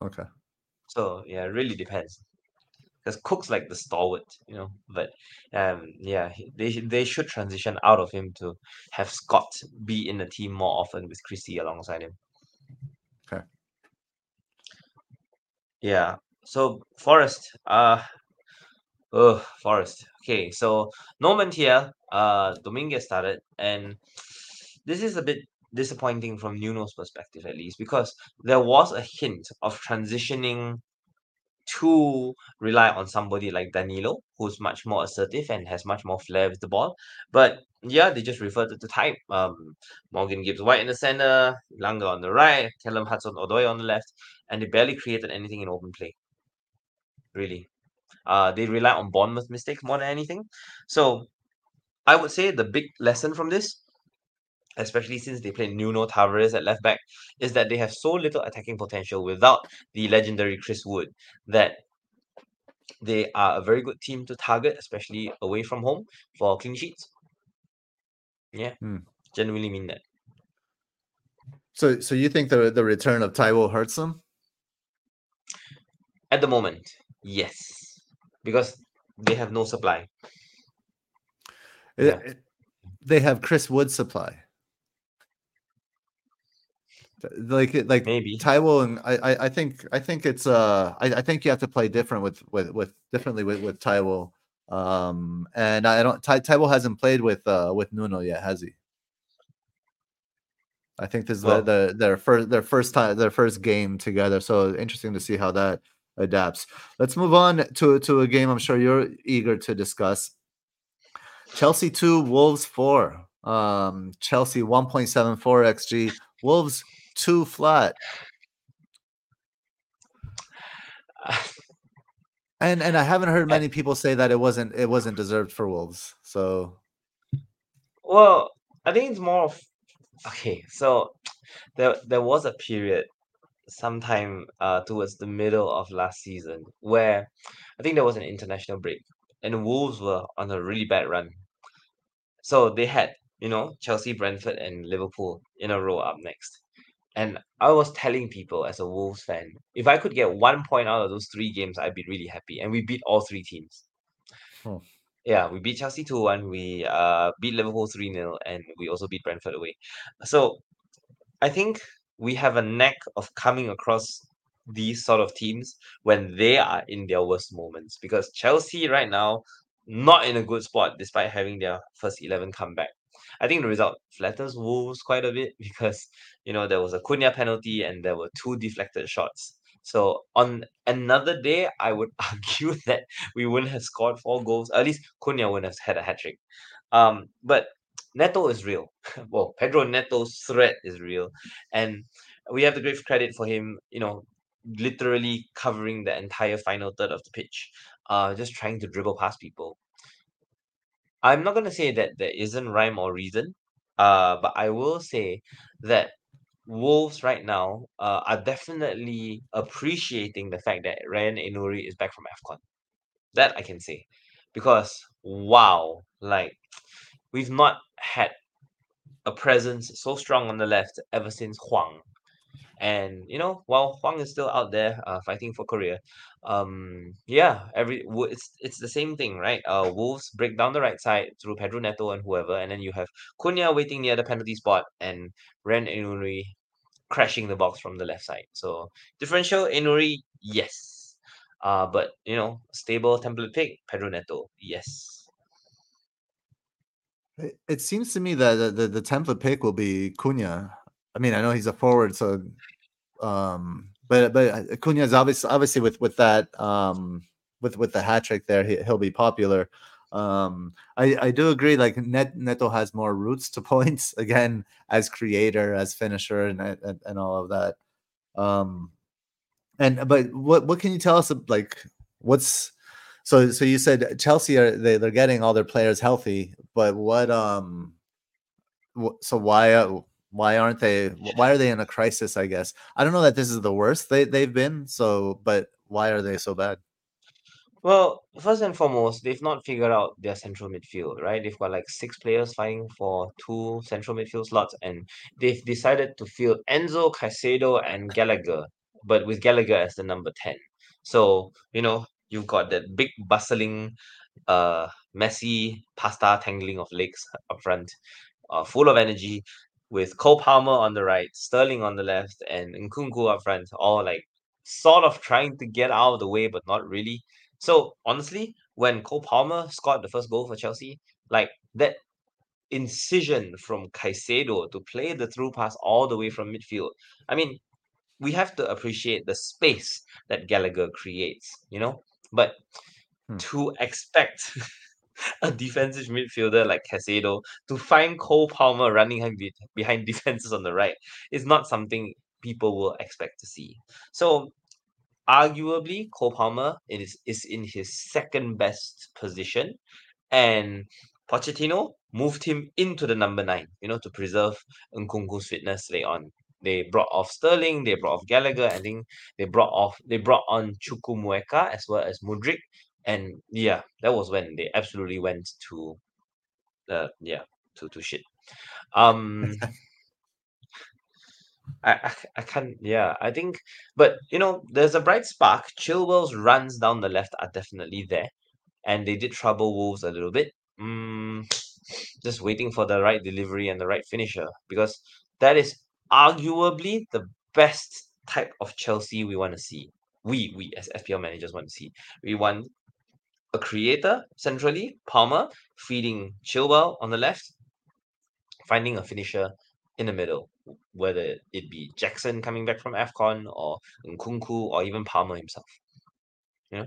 Okay. So yeah, it really depends. Because Cook's like the stalwart, you know. But um, yeah, he- they sh- they should transition out of him to have Scott be in the team more often with Christie alongside him. Okay. Yeah. So Forest, uh, oh Forest. Okay, so no Montiel, uh, Dominguez started, and this is a bit disappointing from Nuno's perspective at least because there was a hint of transitioning to rely on somebody like Danilo, who's much more assertive and has much more flair with the ball. But yeah, they just reverted to the type. Um, Morgan Gibbs White in the center, Langa on the right, Callum Hudson Odoi on the left, and they barely created anything in open play. Really. Uh, they rely on Bournemouth mistakes more than anything. So I would say the big lesson from this especially since they play Nuno Tavares at left back, is that they have so little attacking potential without the legendary Chris Wood that they are a very good team to target, especially away from home for clean sheets. Yeah, Hmm. genuinely mean that. So, so you think the the return of Taiwo hurts them? At the moment, yes, because they have no supply. It- Yeah. it- they have Chris Wood supply. Like, like Maybe. And I, I, I think, I think it's, uh, I, I think you have to play different with, with, with differently with, with Taiwo. Um, and I don't, Ty, Taiwo hasn't played with, uh, with Nuno yet, has he? I think this is Well- the, the, their first, their first time, their first game together. So interesting to see how that adapts. Let's move on to, to a game I'm sure you're eager to discuss. Chelsea 2, Wolves 4. Um, Chelsea 1.74 XG, Wolves 2 flat. And and I haven't heard many people say that it wasn't it wasn't deserved for Wolves. So Well, I think it's more of okay. So there there was a period sometime uh towards the middle of last season where I think there was an international break and the Wolves were on a really bad run. So they had, you know, Chelsea, Brentford, and Liverpool in a row up next. And I was telling people as a Wolves fan, if I could get one point out of those three games, I'd be really happy. And we beat all three teams. Hmm. Yeah, we beat Chelsea 2-1, we uh beat Liverpool 3-0, and we also beat Brentford away. So I think we have a knack of coming across these sort of teams when they are in their worst moments. Because Chelsea right now, not in a good spot despite having their first 11 comeback. I think the result flatters Wolves quite a bit because, you know, there was a Cunha penalty and there were two deflected shots. So on another day, I would argue that we wouldn't have scored four goals. At least Cunha wouldn't have had a hat trick. Um, but Neto is real. well, Pedro Neto's threat is real, and we have to give credit for him. You know, literally covering the entire final third of the pitch, uh, just trying to dribble past people. I'm not gonna say that there isn't rhyme or reason Uh, but I will say that Wolves right now uh, are definitely appreciating the fact that Rayan Aït-Nouri is back from AFCON. That I can say. Because wow, like we've not had a presence so strong on the left ever since Hwang. And you know, while Hwang is still out there uh, fighting for Korea, um, yeah, every it's it's the same thing, right? Uh, Wolves break down the right side through Pedro Neto and whoever, and then you have Cunha waiting near the penalty spot and Rayan Aït-Nouri crashing the box from the left side. So differential Aït-Nouri, yes. Uh, but you know, stable template pick, Pedro Neto, yes. It, it seems to me that the, the, the template pick will be Cunha. I mean, I know he's a forward, so um, but but Cunha is obviously obviously with with that um with with the hat trick there, he, he'll be popular. Um, I I do agree. Like Net Neto has more roots to points again as creator, as finisher, and and, and all of that. Um, and but what what can you tell us? Like what's so so you said Chelsea are they they're getting all their players healthy, but what um so why uh, why aren't they why are they in a crisis i guess i don't know that this is the worst they, they've been so but why are they so bad Well, first and foremost, they've not figured out their central midfield, right? They've got like six players fighting for two central midfield slots, and they've decided to field Enzo, Caicedo, and Gallagher, but with Gallagher as the number 10. So, you know, you've got that big bustling, uh, messy pasta tangling of legs up front, uh, full of energy, with Cole Palmer on the right, Sterling on the left, and Nkunku up front, all like sort of trying to get out of the way, but not really. So honestly, when Cole Palmer scored the first goal for Chelsea, like that incision from Caicedo to play the through pass all the way from midfield. I mean, we have to appreciate the space that Gallagher creates, you know. But Hmm. to expect a defensive midfielder like Caicedo to find Cole Palmer running behind defenses on the right is not something people will expect to see. So arguably Cole Palmer is is in his second best position, and Pochettino moved him into the number nine, you know, to preserve Nkunku's fitness late on. They brought off Sterling, they brought off Gallagher, I think they brought off they brought on Chukwuemeka as well as Mudryk, and yeah, that was when they absolutely went to the yeah to to shit. Um, I, I I can't yeah I think but you know there's a bright spark. Chilwell's runs down the left are definitely there, and they did trouble Wolves a little bit. Mm, just waiting for the right delivery and the right finisher because that is arguably the best type of Chelsea we want to see. We we as FPL managers want to see. We want a creator centrally, Palmer feeding Chilwell on the left, finding a finisher in the middle, whether it be Jackson coming back from AFCON or Nkunku or even Palmer himself. You know,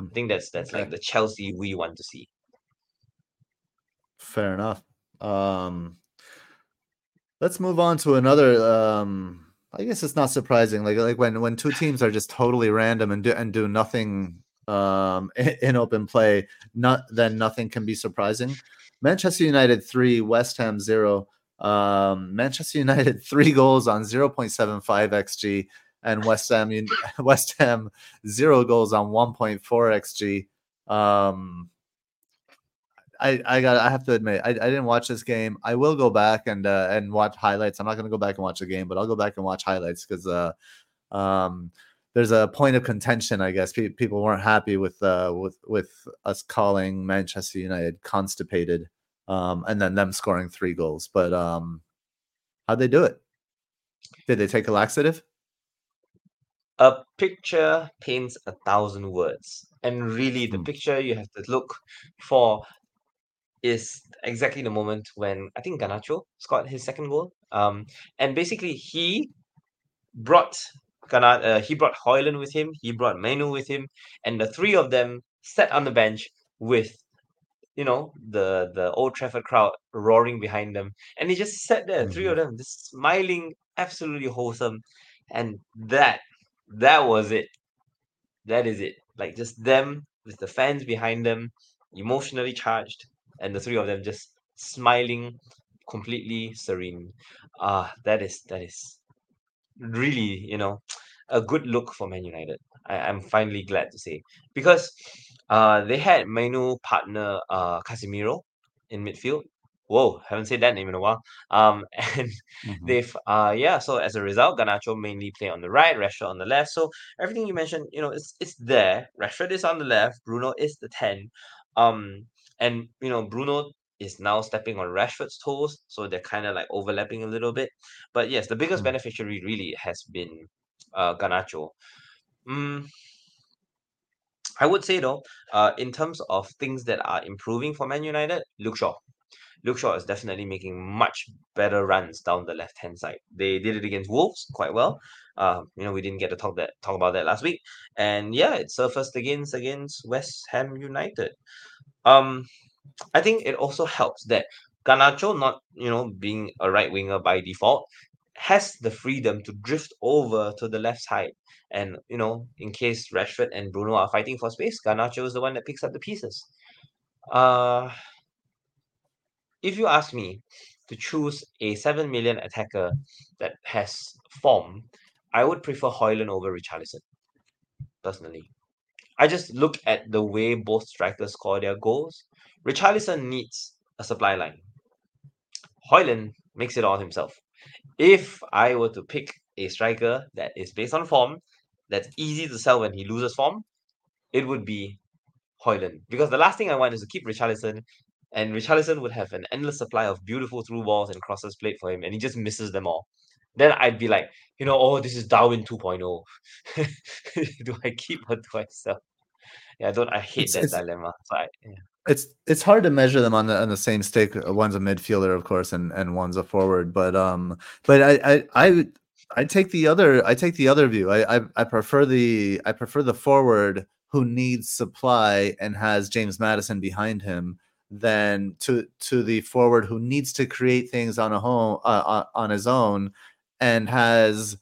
I think that's that's like the Chelsea we want to see. fair enough um let's move on to another um i guess it's not surprising like like when when two teams are just totally random and do and do nothing um in, open play not then nothing can be surprising manchester united 3 west ham 0 um manchester united 3 goals on 0.75 xg and west ham west ham 0 goals on 1.4 xg um I I got I have to admit I, I didn't watch this game. I will go back and uh, and watch highlights. I'm not going to go back and watch the game, but I'll go back and watch highlights because uh um there's a point of contention. I guess Pe- people weren't happy with uh with with us calling Manchester United constipated, um and then them scoring three goals. But um how'd they do it? Did they take a laxative? A picture paints a thousand words, and really, the Hmm. picture you have to look for is exactly the moment when I think Garnacho scored his second goal. Um, and basically he brought Uh, he brought Højlund with him, he brought Mainoo with him, and the three of them sat on the bench with you know the the Old Trafford crowd roaring behind them, and they just sat there, three of them, just smiling, absolutely wholesome, and that that was it. That is it. Like just them with the fans behind them, emotionally charged, and the three of them just smiling, completely serene. Ah, that is that is really, you know, a good look for Man United. I, I'm finally glad to say because uh they had Mainoo partner uh Casemiro in midfield. Whoa, haven't said that name in a while. Um, and Mhm. they've uh yeah. So as a result, Garnacho mainly play on the right, Rashford on the left. So everything you mentioned, you know, it's it's there. Rashford is on the left. Bruno is the ten. Um, and you know Bruno is now stepping on Rashford's toes, so they're kind of like overlapping a little bit. But yes, the biggest Mm. beneficiary really has been uh Garnacho. Mm, I would say though, uh, in terms of things that are improving for Man United, Luke Shaw. Luke Shaw is definitely making much better runs down the left hand side. They did it against Wolves quite well. Uh, you know, we didn't get to talk that talk about that last week, and yeah, it surfaced against against West Ham United. Um, I think it also helps that Garnacho, not you know being a right winger by default, has the freedom to drift over to the left side. And you know, in case Rashford and Bruno are fighting for space, Garnacho is the one that picks up the pieces. Uh if you ask me to choose a seven million attacker that has form, I would prefer Højlund over Richarlison. Personally. I just look at the way both strikers score their goals. Richarlison needs a supply line. Højlund makes it all himself. If I were to pick a striker that is based on form, that's easy to sell when he loses form, it would be Højlund. Because the last thing I want is to keep Richarlison, and Richarlison would have an endless supply of beautiful through balls and crosses played for him, and he just misses them all. Then I'd be like, you know, oh, this is Darwin 2.0. do I keep or do I sell? Yeah, I don't. I hate It's that it's dilemma. So I, yeah. It's it's hard to measure them on the on the same stake. One's a midfielder, of course, and and one's a forward. But um, but I I I I take the other I take the other view. I, I I prefer the I prefer the forward who needs supply and has James Maddison behind him than to to the forward who needs to create things on a home uh, on- on his own and has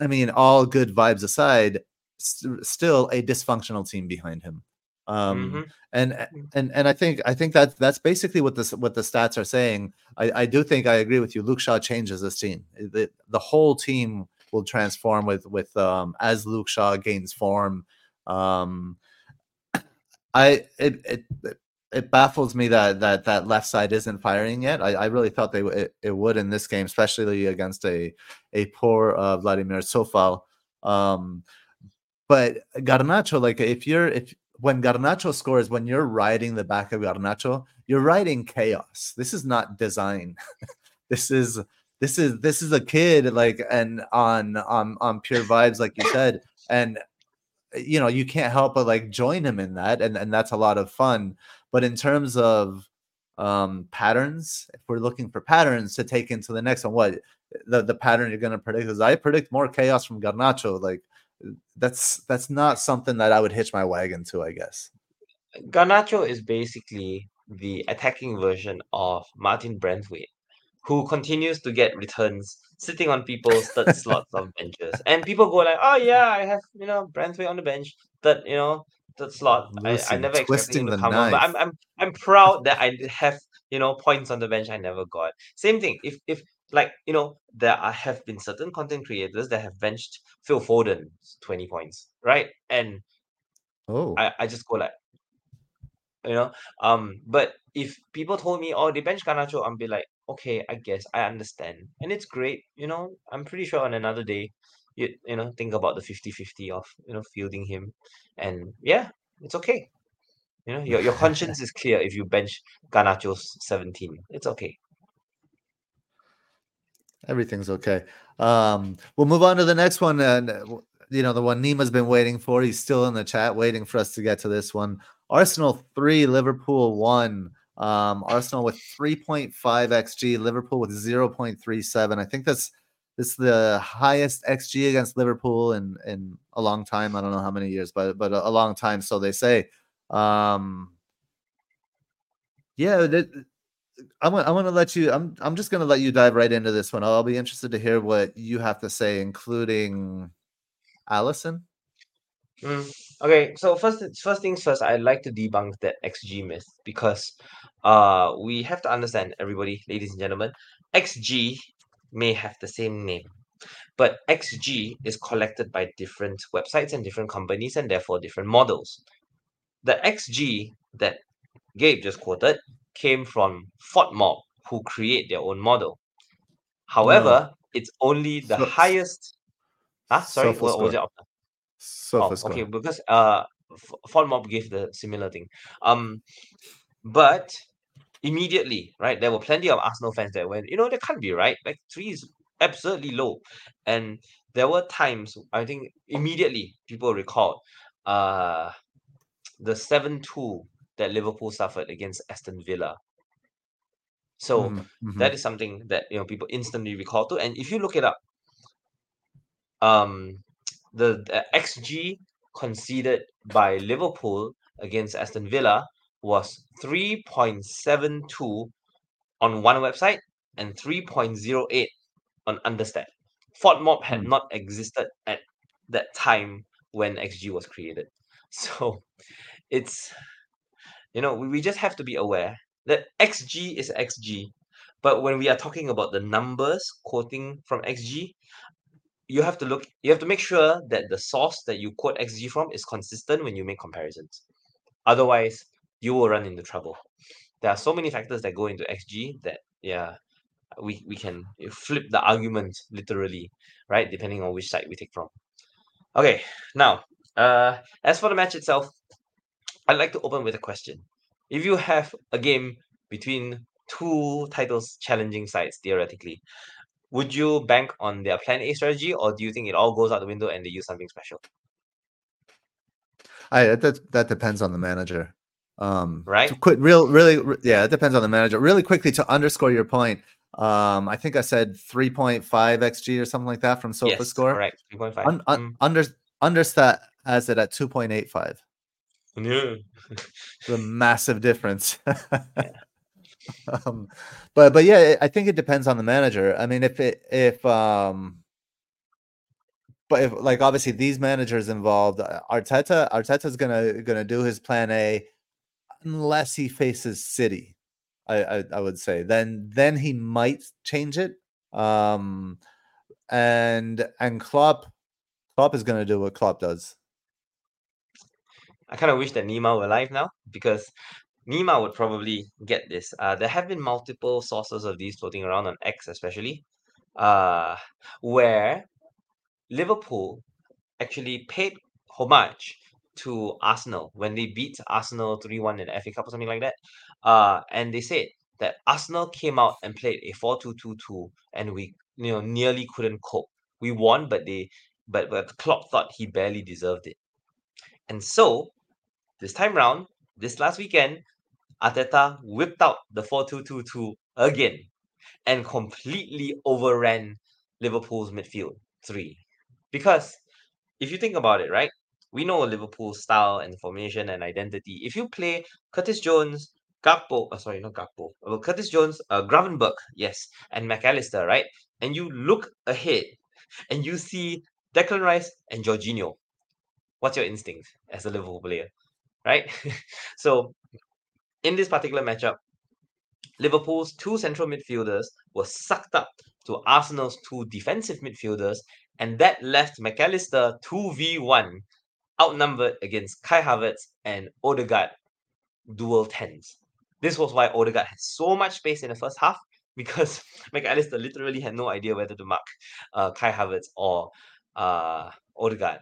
I mean all good vibes aside st- still a dysfunctional team behind him. Um Mhm. and and and I think I think that that's basically what this what the stats are saying. I, I do think I agree with you. Luke Shaw changes this team. The, the whole team will transform with with um as Luke Shaw gains form. Um I it it it- baffles me that that that left side isn't firing yet. I, I really thought they it, it would in this game, especially against a a poor uh, Vladimir Coufal. Um, but Garnacho, like if you're if when Garnacho scores, when you're riding the back of Garnacho, you're riding chaos. This is not design. this is this is this is a kid like and on on on pure vibes, like you said, and you know you can't help but like join him in that, and and that's a lot of fun. But in terms of um patterns, if we're looking for patterns to take into the next one, what the the pattern you're going to predict is I predict more chaos from Garnacho, like that's that's not something that I would hitch my wagon to, I guess. Garnacho is basically the attacking version of Martin Branthwaite, who continues to get returns sitting on people's third slots of benches. And people go like, oh yeah, I have, you know, Branthwaite on the bench, third, you know, third slot. I, I never expected him to the come on, but. I'm I'm I'm proud that I have, you know, points on the bench I never got. Same thing. If if like, you know, there are, have been certain content creators that have benched Phil Foden 20 points, right? And Oh, I, I just go like, you know um but if people told me oh they bench Garnacho I'd be like okay I guess I understand. And it's great you know I'm pretty sure on another day you you know think about the 50-50 of you know fielding him. And yeah it's okay. You know your, your conscience is clear if you bench Garnacho's 17 it's okay everything's okay. Um, we'll move on to the next one, and you know the one Nima's been waiting for. He's still in the chat, waiting for us to get to this one. Arsenal three, Liverpool one. Um, Arsenal with 3.5 xg, Liverpool with 0.37. I think that's this is the highest xg against Liverpool in in a long time. I don't know how many years, but but a, a long time, so they say. Um, yeah, th- I'm gonna, I'm gonna let you. I'm I'm just gonna let you dive right into this one. I'll be interested to hear what you have to say, including Alisson. Mm, Okay, so first first things first, I'd like to debunk that XG myth because uh we have to understand everybody, ladies and gentlemen, XG may have the same name, but XG is collected by different websites and different companies and therefore different models. The XG that Gabe just quoted came from FotMob, who create their own model. However, it's only the highest. Ah, sorry, what was it? SofaScore. after? Oh, okay, because uh, F- FotMob gave the similar thing. Um, but immediately, right, there were plenty of Arsenal fans that went, you know, that can't be right. Like three is absurdly low, and there were times I think immediately people recalled, uh, the seven two that Liverpool suffered against Aston Villa. So Mhm, mhm. that is something that you know people instantly recall to, and if you look it up, um, the, the XG conceded by Liverpool against Aston Villa was 3.72 on one website and 3.08 on Understat. FotMob had Hmm. not existed at that time when XG was created. So it's, you know, we, we just have to be aware that XG is XG. But when we are talking about the numbers quoting from XG, you have to look you have to make sure that the source that you quote xg from is consistent when you make comparisons. Otherwise you will run into trouble. There are so many factors that go into xg that yeah we we can flip the argument literally right depending on which side we take from. Okay now uh as for the match itself i'd like to open with a question if you have a game between two titles challenging sides theoretically would you bank on their plan A strategy, or do you think it all goes out the window and they use something special? I that that depends on the manager. Um, Right. To quit real, really, yeah, it depends on the manager. Really quickly to underscore your point. Um, I think I said 3.5 xg or something like that from SofaScore. yes, correct. Three point five. Un, un, under understat has it at 2.85. Mm. The massive difference. um, but but yeah, I think it depends on the manager. I mean, if it if um, but if like obviously these managers involved, uh, Arteta Arteta's gonna gonna do his plan A unless he faces City. I, I I would say then then he might change it. Um, and and Klopp Klopp is gonna do what Klopp does. I kind of wish that Nima were alive now because Nima would probably get this. Uh, there have been multiple sources of these floating around on X, especially, uh, where Liverpool actually paid homage to Arsenal when they beat Arsenal 3 1 in the FA Cup or something like that. Uh, and they said that Arsenal came out and played a 4 2 2 2, and we you know nearly couldn't cope. We won, but they but, but Klopp thought he barely deserved it. And so, this time round, this last weekend, Arteta whipped out the 4 2 2 2 again and completely overran Liverpool's midfield three. Because if you think about it, right, we know Liverpool's style and formation and identity. If you play Curtis Jones, Gakpo, uh, sorry, not Gakpo, uh, Curtis Jones, uh, Gravenberg, yes, and Mac Allister, right, and you look ahead and you see Declan Rice and Jorginho, what's your instinct as a Liverpool player, right? so, in this particular matchup, Liverpool's two central midfielders were sucked up to Arsenal's two defensive midfielders, and that left Mac Allister 2v1 outnumbered against Kai Havertz and Odegaard dual tens. This was why Odegaard had so much space in the first half because Mac Allister literally had no idea whether to mark uh, Kai Havertz or uh, Odegaard.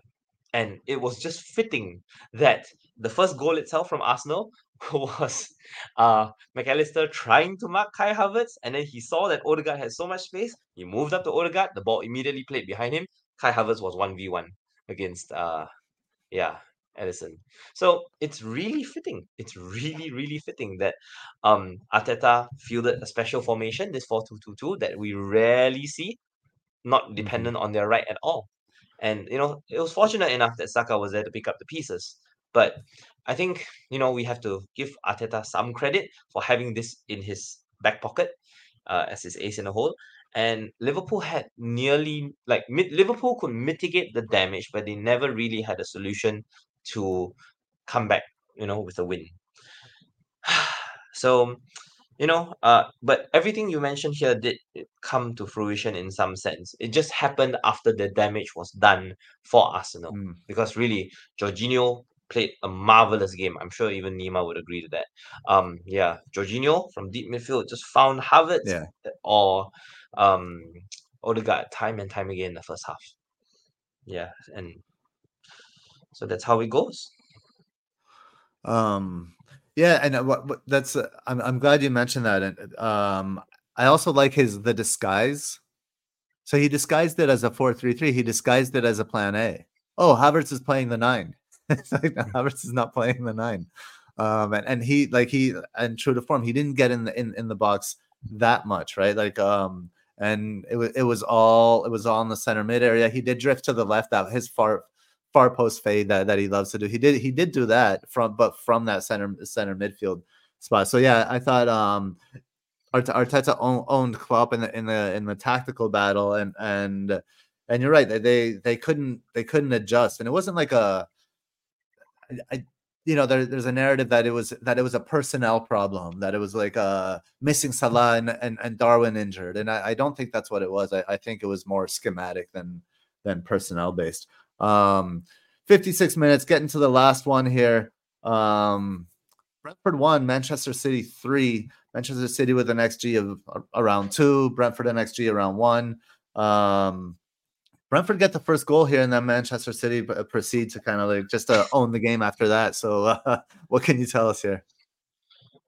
And it was just fitting that the first goal itself from Arsenal was uh, Mac Allister trying to mark Kai Havertz, and then he saw that Odegaard had so much space. He moved up to Odegaard. The ball immediately played behind him. Kai Havertz was one v one against uh, yeah, Edison. So it's really fitting. It's really really fitting that um Arteta fielded a special formation, this four two two two that we rarely see, not dependent on their right at all. And you know, it was fortunate enough that Saka was there to pick up the pieces. But I think you know we have to give Arteta some credit for having this in his back pocket uh, as his ace in the hole. And Liverpool had nearly like mid- Liverpool could mitigate the damage, but they never really had a solution to come back, you know, with a win. so, you know, uh, but everything you mentioned here did come to fruition in some sense. It just happened after the damage was done for Arsenal. Mm. Because really, Jorginho played a marvelous game. I'm sure even Nima would agree to that. Um, yeah, Jorginho from deep midfield just found Havertz Yeah. or um Odegaard time and time again in the first half. Yeah, and so that's how it goes. Um, yeah, and uh, what, what that's uh, I'm I'm glad you mentioned that, and um, I also like his the disguise. So he disguised it as a four three three. He disguised it as a plan A. Oh, Havertz is playing the nine. It's like Havertz is not playing the nine. Um, and, and he like he and true to form, he didn't get in the in, in the box that much, right? Like um, and it was it was all it was all in the center mid area. He did drift to the left out his far far post fade that, that he loves to do. He did he did do that from but from that center center midfield spot. So yeah, I thought um Arte- Arteta own, owned Klopp in the in the in the tactical battle and and and you're right they, they couldn't they couldn't adjust and it wasn't like a I, you know there, there's a narrative that it was that it was a personnel problem that it was like uh missing Salah and, and, and Darwin injured and I, I don't think that's what it was. I, I think it was more schematic than than personnel based. Um 56 minutes getting to the last one here. Um Brentford one Manchester City three. Manchester City with an XG of around two Brentford an XG around one. Um Brentford get the first goal here, and then Manchester City proceed to kind of like just uh, own the game after that. So, uh, what can you tell us here?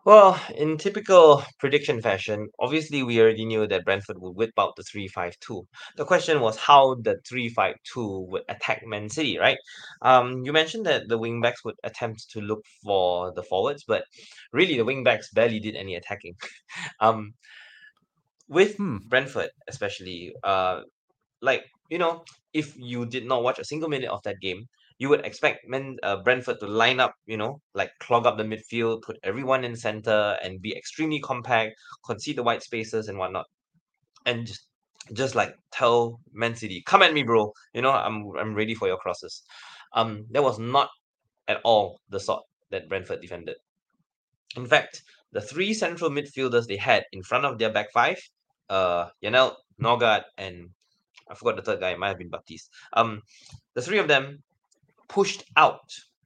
Well, in typical prediction fashion, obviously we already knew that Brentford would whip out the 3-5-2. The question was how the 3-5-2 would attack Man City, right? Um, you mentioned that the wingbacks would attempt to look for the forwards, but really the wingbacks barely did any attacking. um, with Hmm. Brentford, especially, uh, like you know, if you did not watch a single minute of that game, you would expect Men, uh, Brentford to line up, you know, like clog up the midfield, put everyone in center, and be extremely compact, concede the white spaces and whatnot, and just just like tell Man City, come at me, bro. You know, I'm I'm ready for your crosses. Um, that was not at all the sort that Brentford defended. In fact, the three central midfielders they had in front of their back five, uh, Janelt, Nørgaard, and I forgot the third guy. It might have been Baptiste. Um, the three of them pushed out.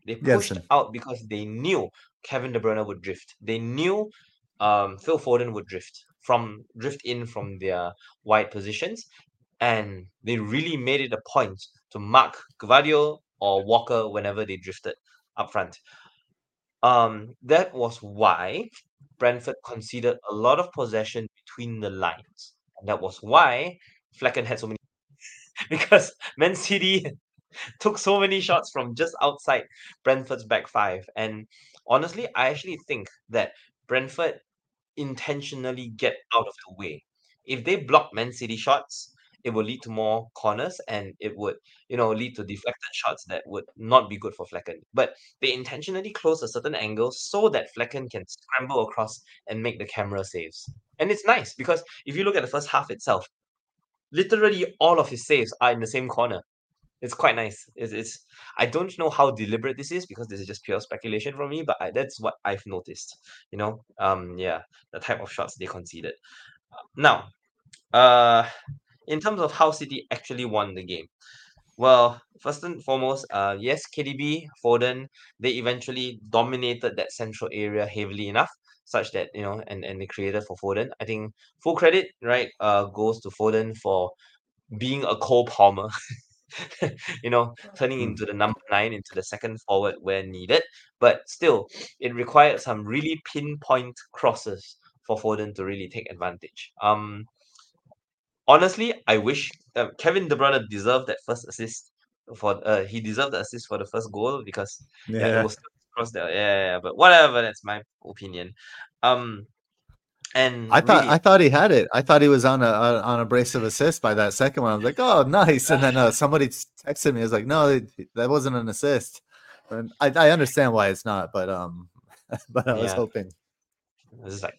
They pushed Jensen. out because they knew Kevin De Bruyne would drift. They knew um, Phil Foden would drift from drift in from their wide positions, and they really made it a point to mark Gvardiol or Walker whenever they drifted up front. Um, that was why Brentford conceded a lot of possession between the lines, and that was why Flekken had so many because Man City took so many shots from just outside Brentford's back five. And honestly, I actually think that Brentford intentionally get out of the way. If they block Man City shots, it will lead to more corners and it would, you know, lead to deflected shots that would not be good for Flekken. But they intentionally close a certain angle so that Flekken can scramble across and make the camera saves. And it's nice because if you look at the first half itself, literally all of his saves are in the same corner. It's quite nice. It's, it's I don't know how deliberate this is because this is just pure speculation from me, but I, that's what I've noticed. You know, um, yeah, the type of shots they conceded. Now, uh, in terms of how City actually won the game, well, first and foremost, uh, yes, KDB, Foden, they eventually dominated that central area heavily enough, such that you know, and and the creator for Foden. I think full credit, right, uh, goes to Foden for being a Cole Palmer. you know, turning Mm. into the number nine, into the second forward where needed. But still, it required some really pinpoint crosses for Foden to really take advantage. Um, honestly, I wish uh, Kevin De Bruyne deserved that first assist. For uh, he deserved the assist for the first goal because yeah, it was Yeah, but whatever. That's my opinion. Um, and I thought really, I thought he had it. I thought he was on a a- on a brace of assist by that second one. I was like, oh, nice. And then uh, somebody texted me. I was like, no, it, that wasn't an assist. And I, I understand why it's not, but um, but I was Yeah. hoping. It's just like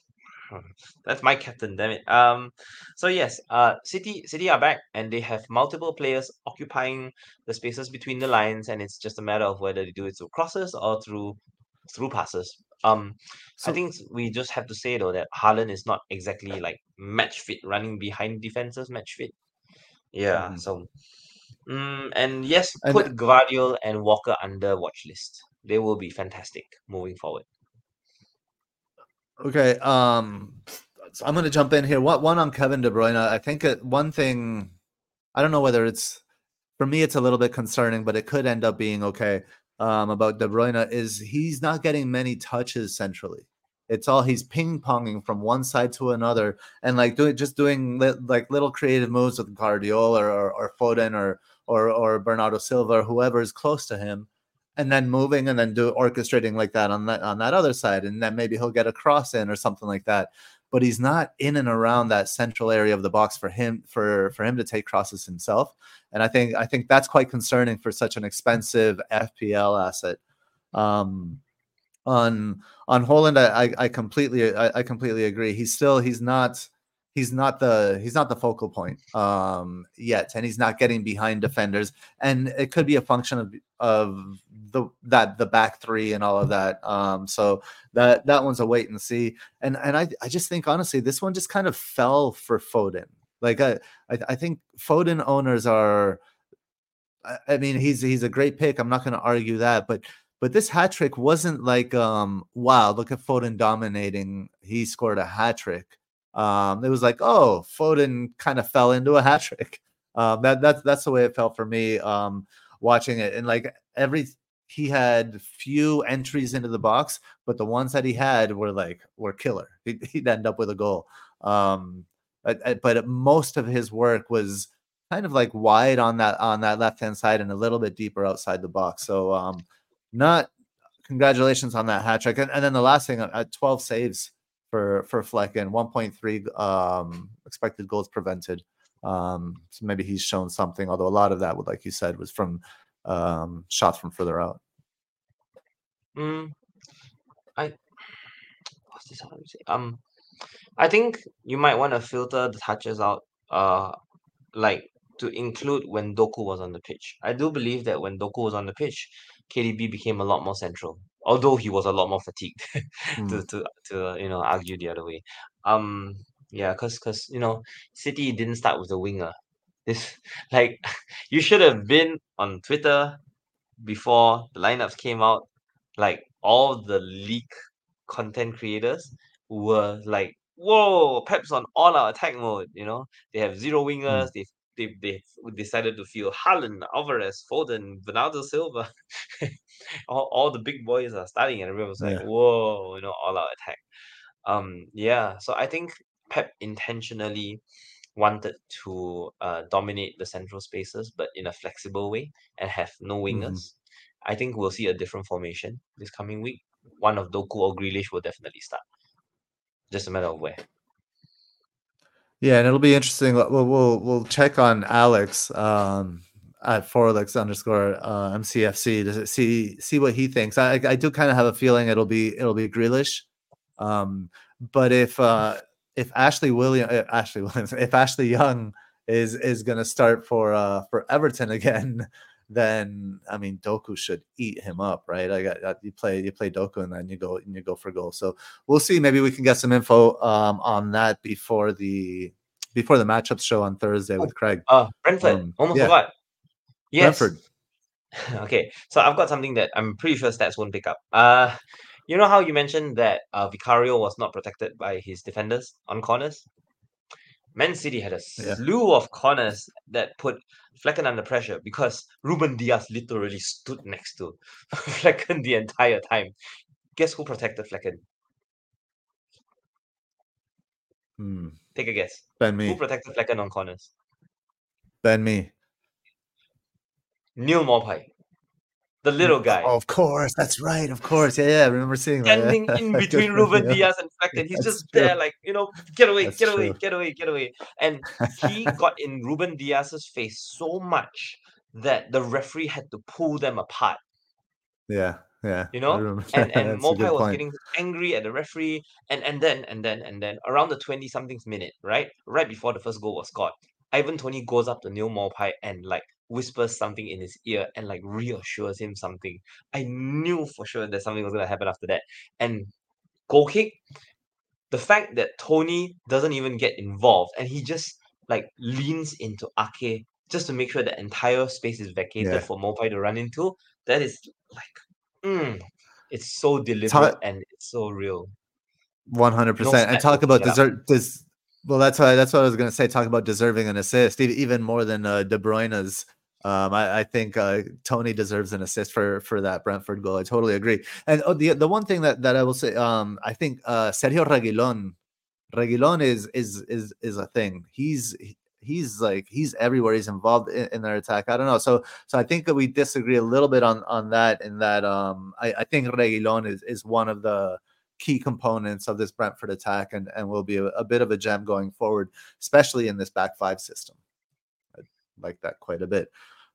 That's my captain, damn it. Um, so yes, uh, City City are back and they have multiple players occupying the spaces between the lines, and it's just a matter of whether they do it through crosses or through through passes. Um, I So think we just have to say though that Haaland is not exactly like match fit, running behind defenses match fit. Yeah, mhm. so mm, and yes, and put Gvardiol and Walker under watch list. They will be fantastic moving forward. Okay, um, so I'm gonna jump in here. What one on Kevin De Bruyne? I think it, one thing I don't know whether it's for me it's a little bit concerning, but it could end up being okay. Um, about De Bruyne is he's not getting many touches centrally. It's all he's ping ponging from one side to another, and like doing just doing li- like little creative moves with Gvardiol or, or, or Foden or or or Bernardo Silva or whoever is close to him, and then moving and then do orchestrating like that on that on that other side, and then maybe he'll get a cross in or something like that. But he's not in and around that central area of the box for him for for him to take crosses himself and I think I think that's quite concerning for such an expensive FPL asset. Um, on on Haaland, I, I completely I, I completely agree. He's still he's not he's not the he's not the focal point um, yet, and he's not getting behind defenders. And it could be a function of of the that the back three and all of that. Um, so that that one's a wait and see. And and I I just think honestly, this one just kind of fell for Foden. Like I I, I think Foden owners are. I, mean, he's he's a great pick. I'm not going to argue that, but but this hat trick wasn't like um wow, look at Foden dominating. He scored a hat trick. Um, it was like oh, Foden kind of fell into a hat trick. Um, that that's that's the way it felt for me. Um, watching it and like every he had few entries into the box, but the ones that he had were like were killer. He'd, he'd end up with a goal. Um, but, uh, but most of his work was kind of like wide on that on that left hand side and a little bit deeper outside the box. So um, not congratulations on that hat trick. And, and then the last thing, uh, 12 saves for for Flekken, 1.3 um, expected goals prevented. Um, so maybe he's shown something, although a lot of that, like you said, was from um, shots from further out. Mm, I what's this? How do you say? Um, I think you might want to filter the touches out. Uh, like to include when Doku was on the pitch. I do believe that when Doku was on the pitch, KDB became a lot more central. Although he was a lot more fatigued, to Mm, to to uh, you know argue the other way. Um, yeah, cause cause you know City didn't start with a winger. This like you should have been on Twitter before the lineups came out. Like all the leak content creators were like, "Whoa, Pep's on all our attack mode." You know, they have zero wingers. mm, They they they decided to feel Haaland, Alvarez, Foden, Bernardo Silva. all, all the big boys are starting, and everyone was like. "Whoa," you know, all our attack. Um, yeah. So I think Pep intentionally wanted to uh, dominate the central spaces, but in a flexible way and have no wingers. I think we'll see a different formation this coming week. One of Doku or Grealish will definitely start. Just a matter of where. Yeah, and it'll be interesting. We'll we'll, we'll check on Alex um, at Forlex underscore uh, MCFC to see see what he thinks. I I do kind of have a feeling it'll be it'll be Grealish, um, but if uh, if Ashley William uh, Ashley Williams if Ashley Young is is going to start for uh, for Everton again, then I mean Doku should eat him up, right? I got uh, you play you play Doku and then you go and you go for goal. So we'll see. Maybe we can get some info um, on that before the before the matchups show on Thursday with Craig. uh, Brentford. Um, Almost yeah, forgot. Yes. Brentford. okay. So I've got something that I'm pretty sure stats won't pick up. Uh, you know how you mentioned that uh, Vicario was not protected by his defenders on corners? Man City had a Yeah, slew of corners that put Flekken under pressure because Ruben Dias literally stood next to Flekken the entire time. Guess who protected Flekken? hmm. Take a guess. Ben me. Who protected Flekken on corners? Ben me. Neal Maupay, the little guy, Oh, of course, that's right. Of course, yeah, yeah. I remember seeing that. standing in Yeah, good between Ruben you. Dias and Yeah, Flekken. He's that's just true. there, like, you know, get away, That's get away, true. get away, get away. And he got in Ruben Dias's face so much that the referee had to pull them apart. Yeah, Yeah, you know, and that. and Maupay was point. getting angry at the referee, and and then and then and then around the twenty somethings minute, right, right before the first goal was scored, Ivan Toney goes up to Neal Maupay and like whispers something in his ear and like reassures him something. I knew for sure that something was gonna happen after that, and goal kick. The fact that Toney doesn't even get involved and he just like leans into Ake just to make sure the entire space is vacated Yeah. for Maupay to run into, that is like, mm, it's so deliberate and it's so real. One hundred percent. And talk about it Des- well, that's why. That's what I was going to say. Talk about deserving an assist, even more than uh, De Bruyne's. Um, I, I think uh, Toney deserves an assist for for that Brentford goal. I totally agree. And oh, the the one thing that, that I will say, um, I think uh, Sergio Reguilon, Reguilon is is is is a thing. He's he's like he's everywhere. He's involved in, in their attack. I don't know. So so I think that we disagree a little bit on on that. In that um, I, I think Reguilon is is one of the key components of this Brentford attack and, and will be a, a bit of a gem going forward, especially in this back five system. Like that quite a bit.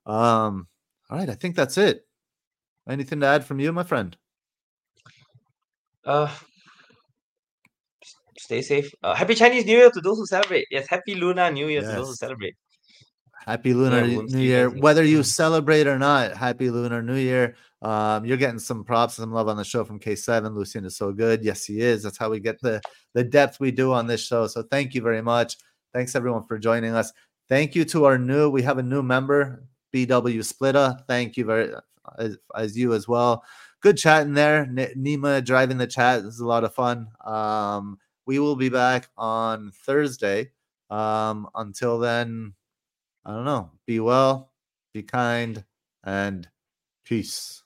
Um, all right, I think that's it. Anything to add from you, my friend? Uh, stay safe. Uh, happy Chinese New Year to those who celebrate. Yes, happy Lunar New Year to those who celebrate. Happy Lunar Yeah, New Year. Whether you celebrate or not, happy Lunar New Year. Um, you're getting some props, some love on the show from K7. Lucien is so good. Yes, he is. That's how we get the the depth we do on this show. So thank you very much. Thanks everyone for joining us. Thank you to our new. We have a new member, BW Splitta. Thank you very as, as you as well. Good chat in there. N- Nima driving the chat. This is a lot of fun. Um, we will be back on Thursday. Um, until then, I don't know. Be well, be kind, and peace.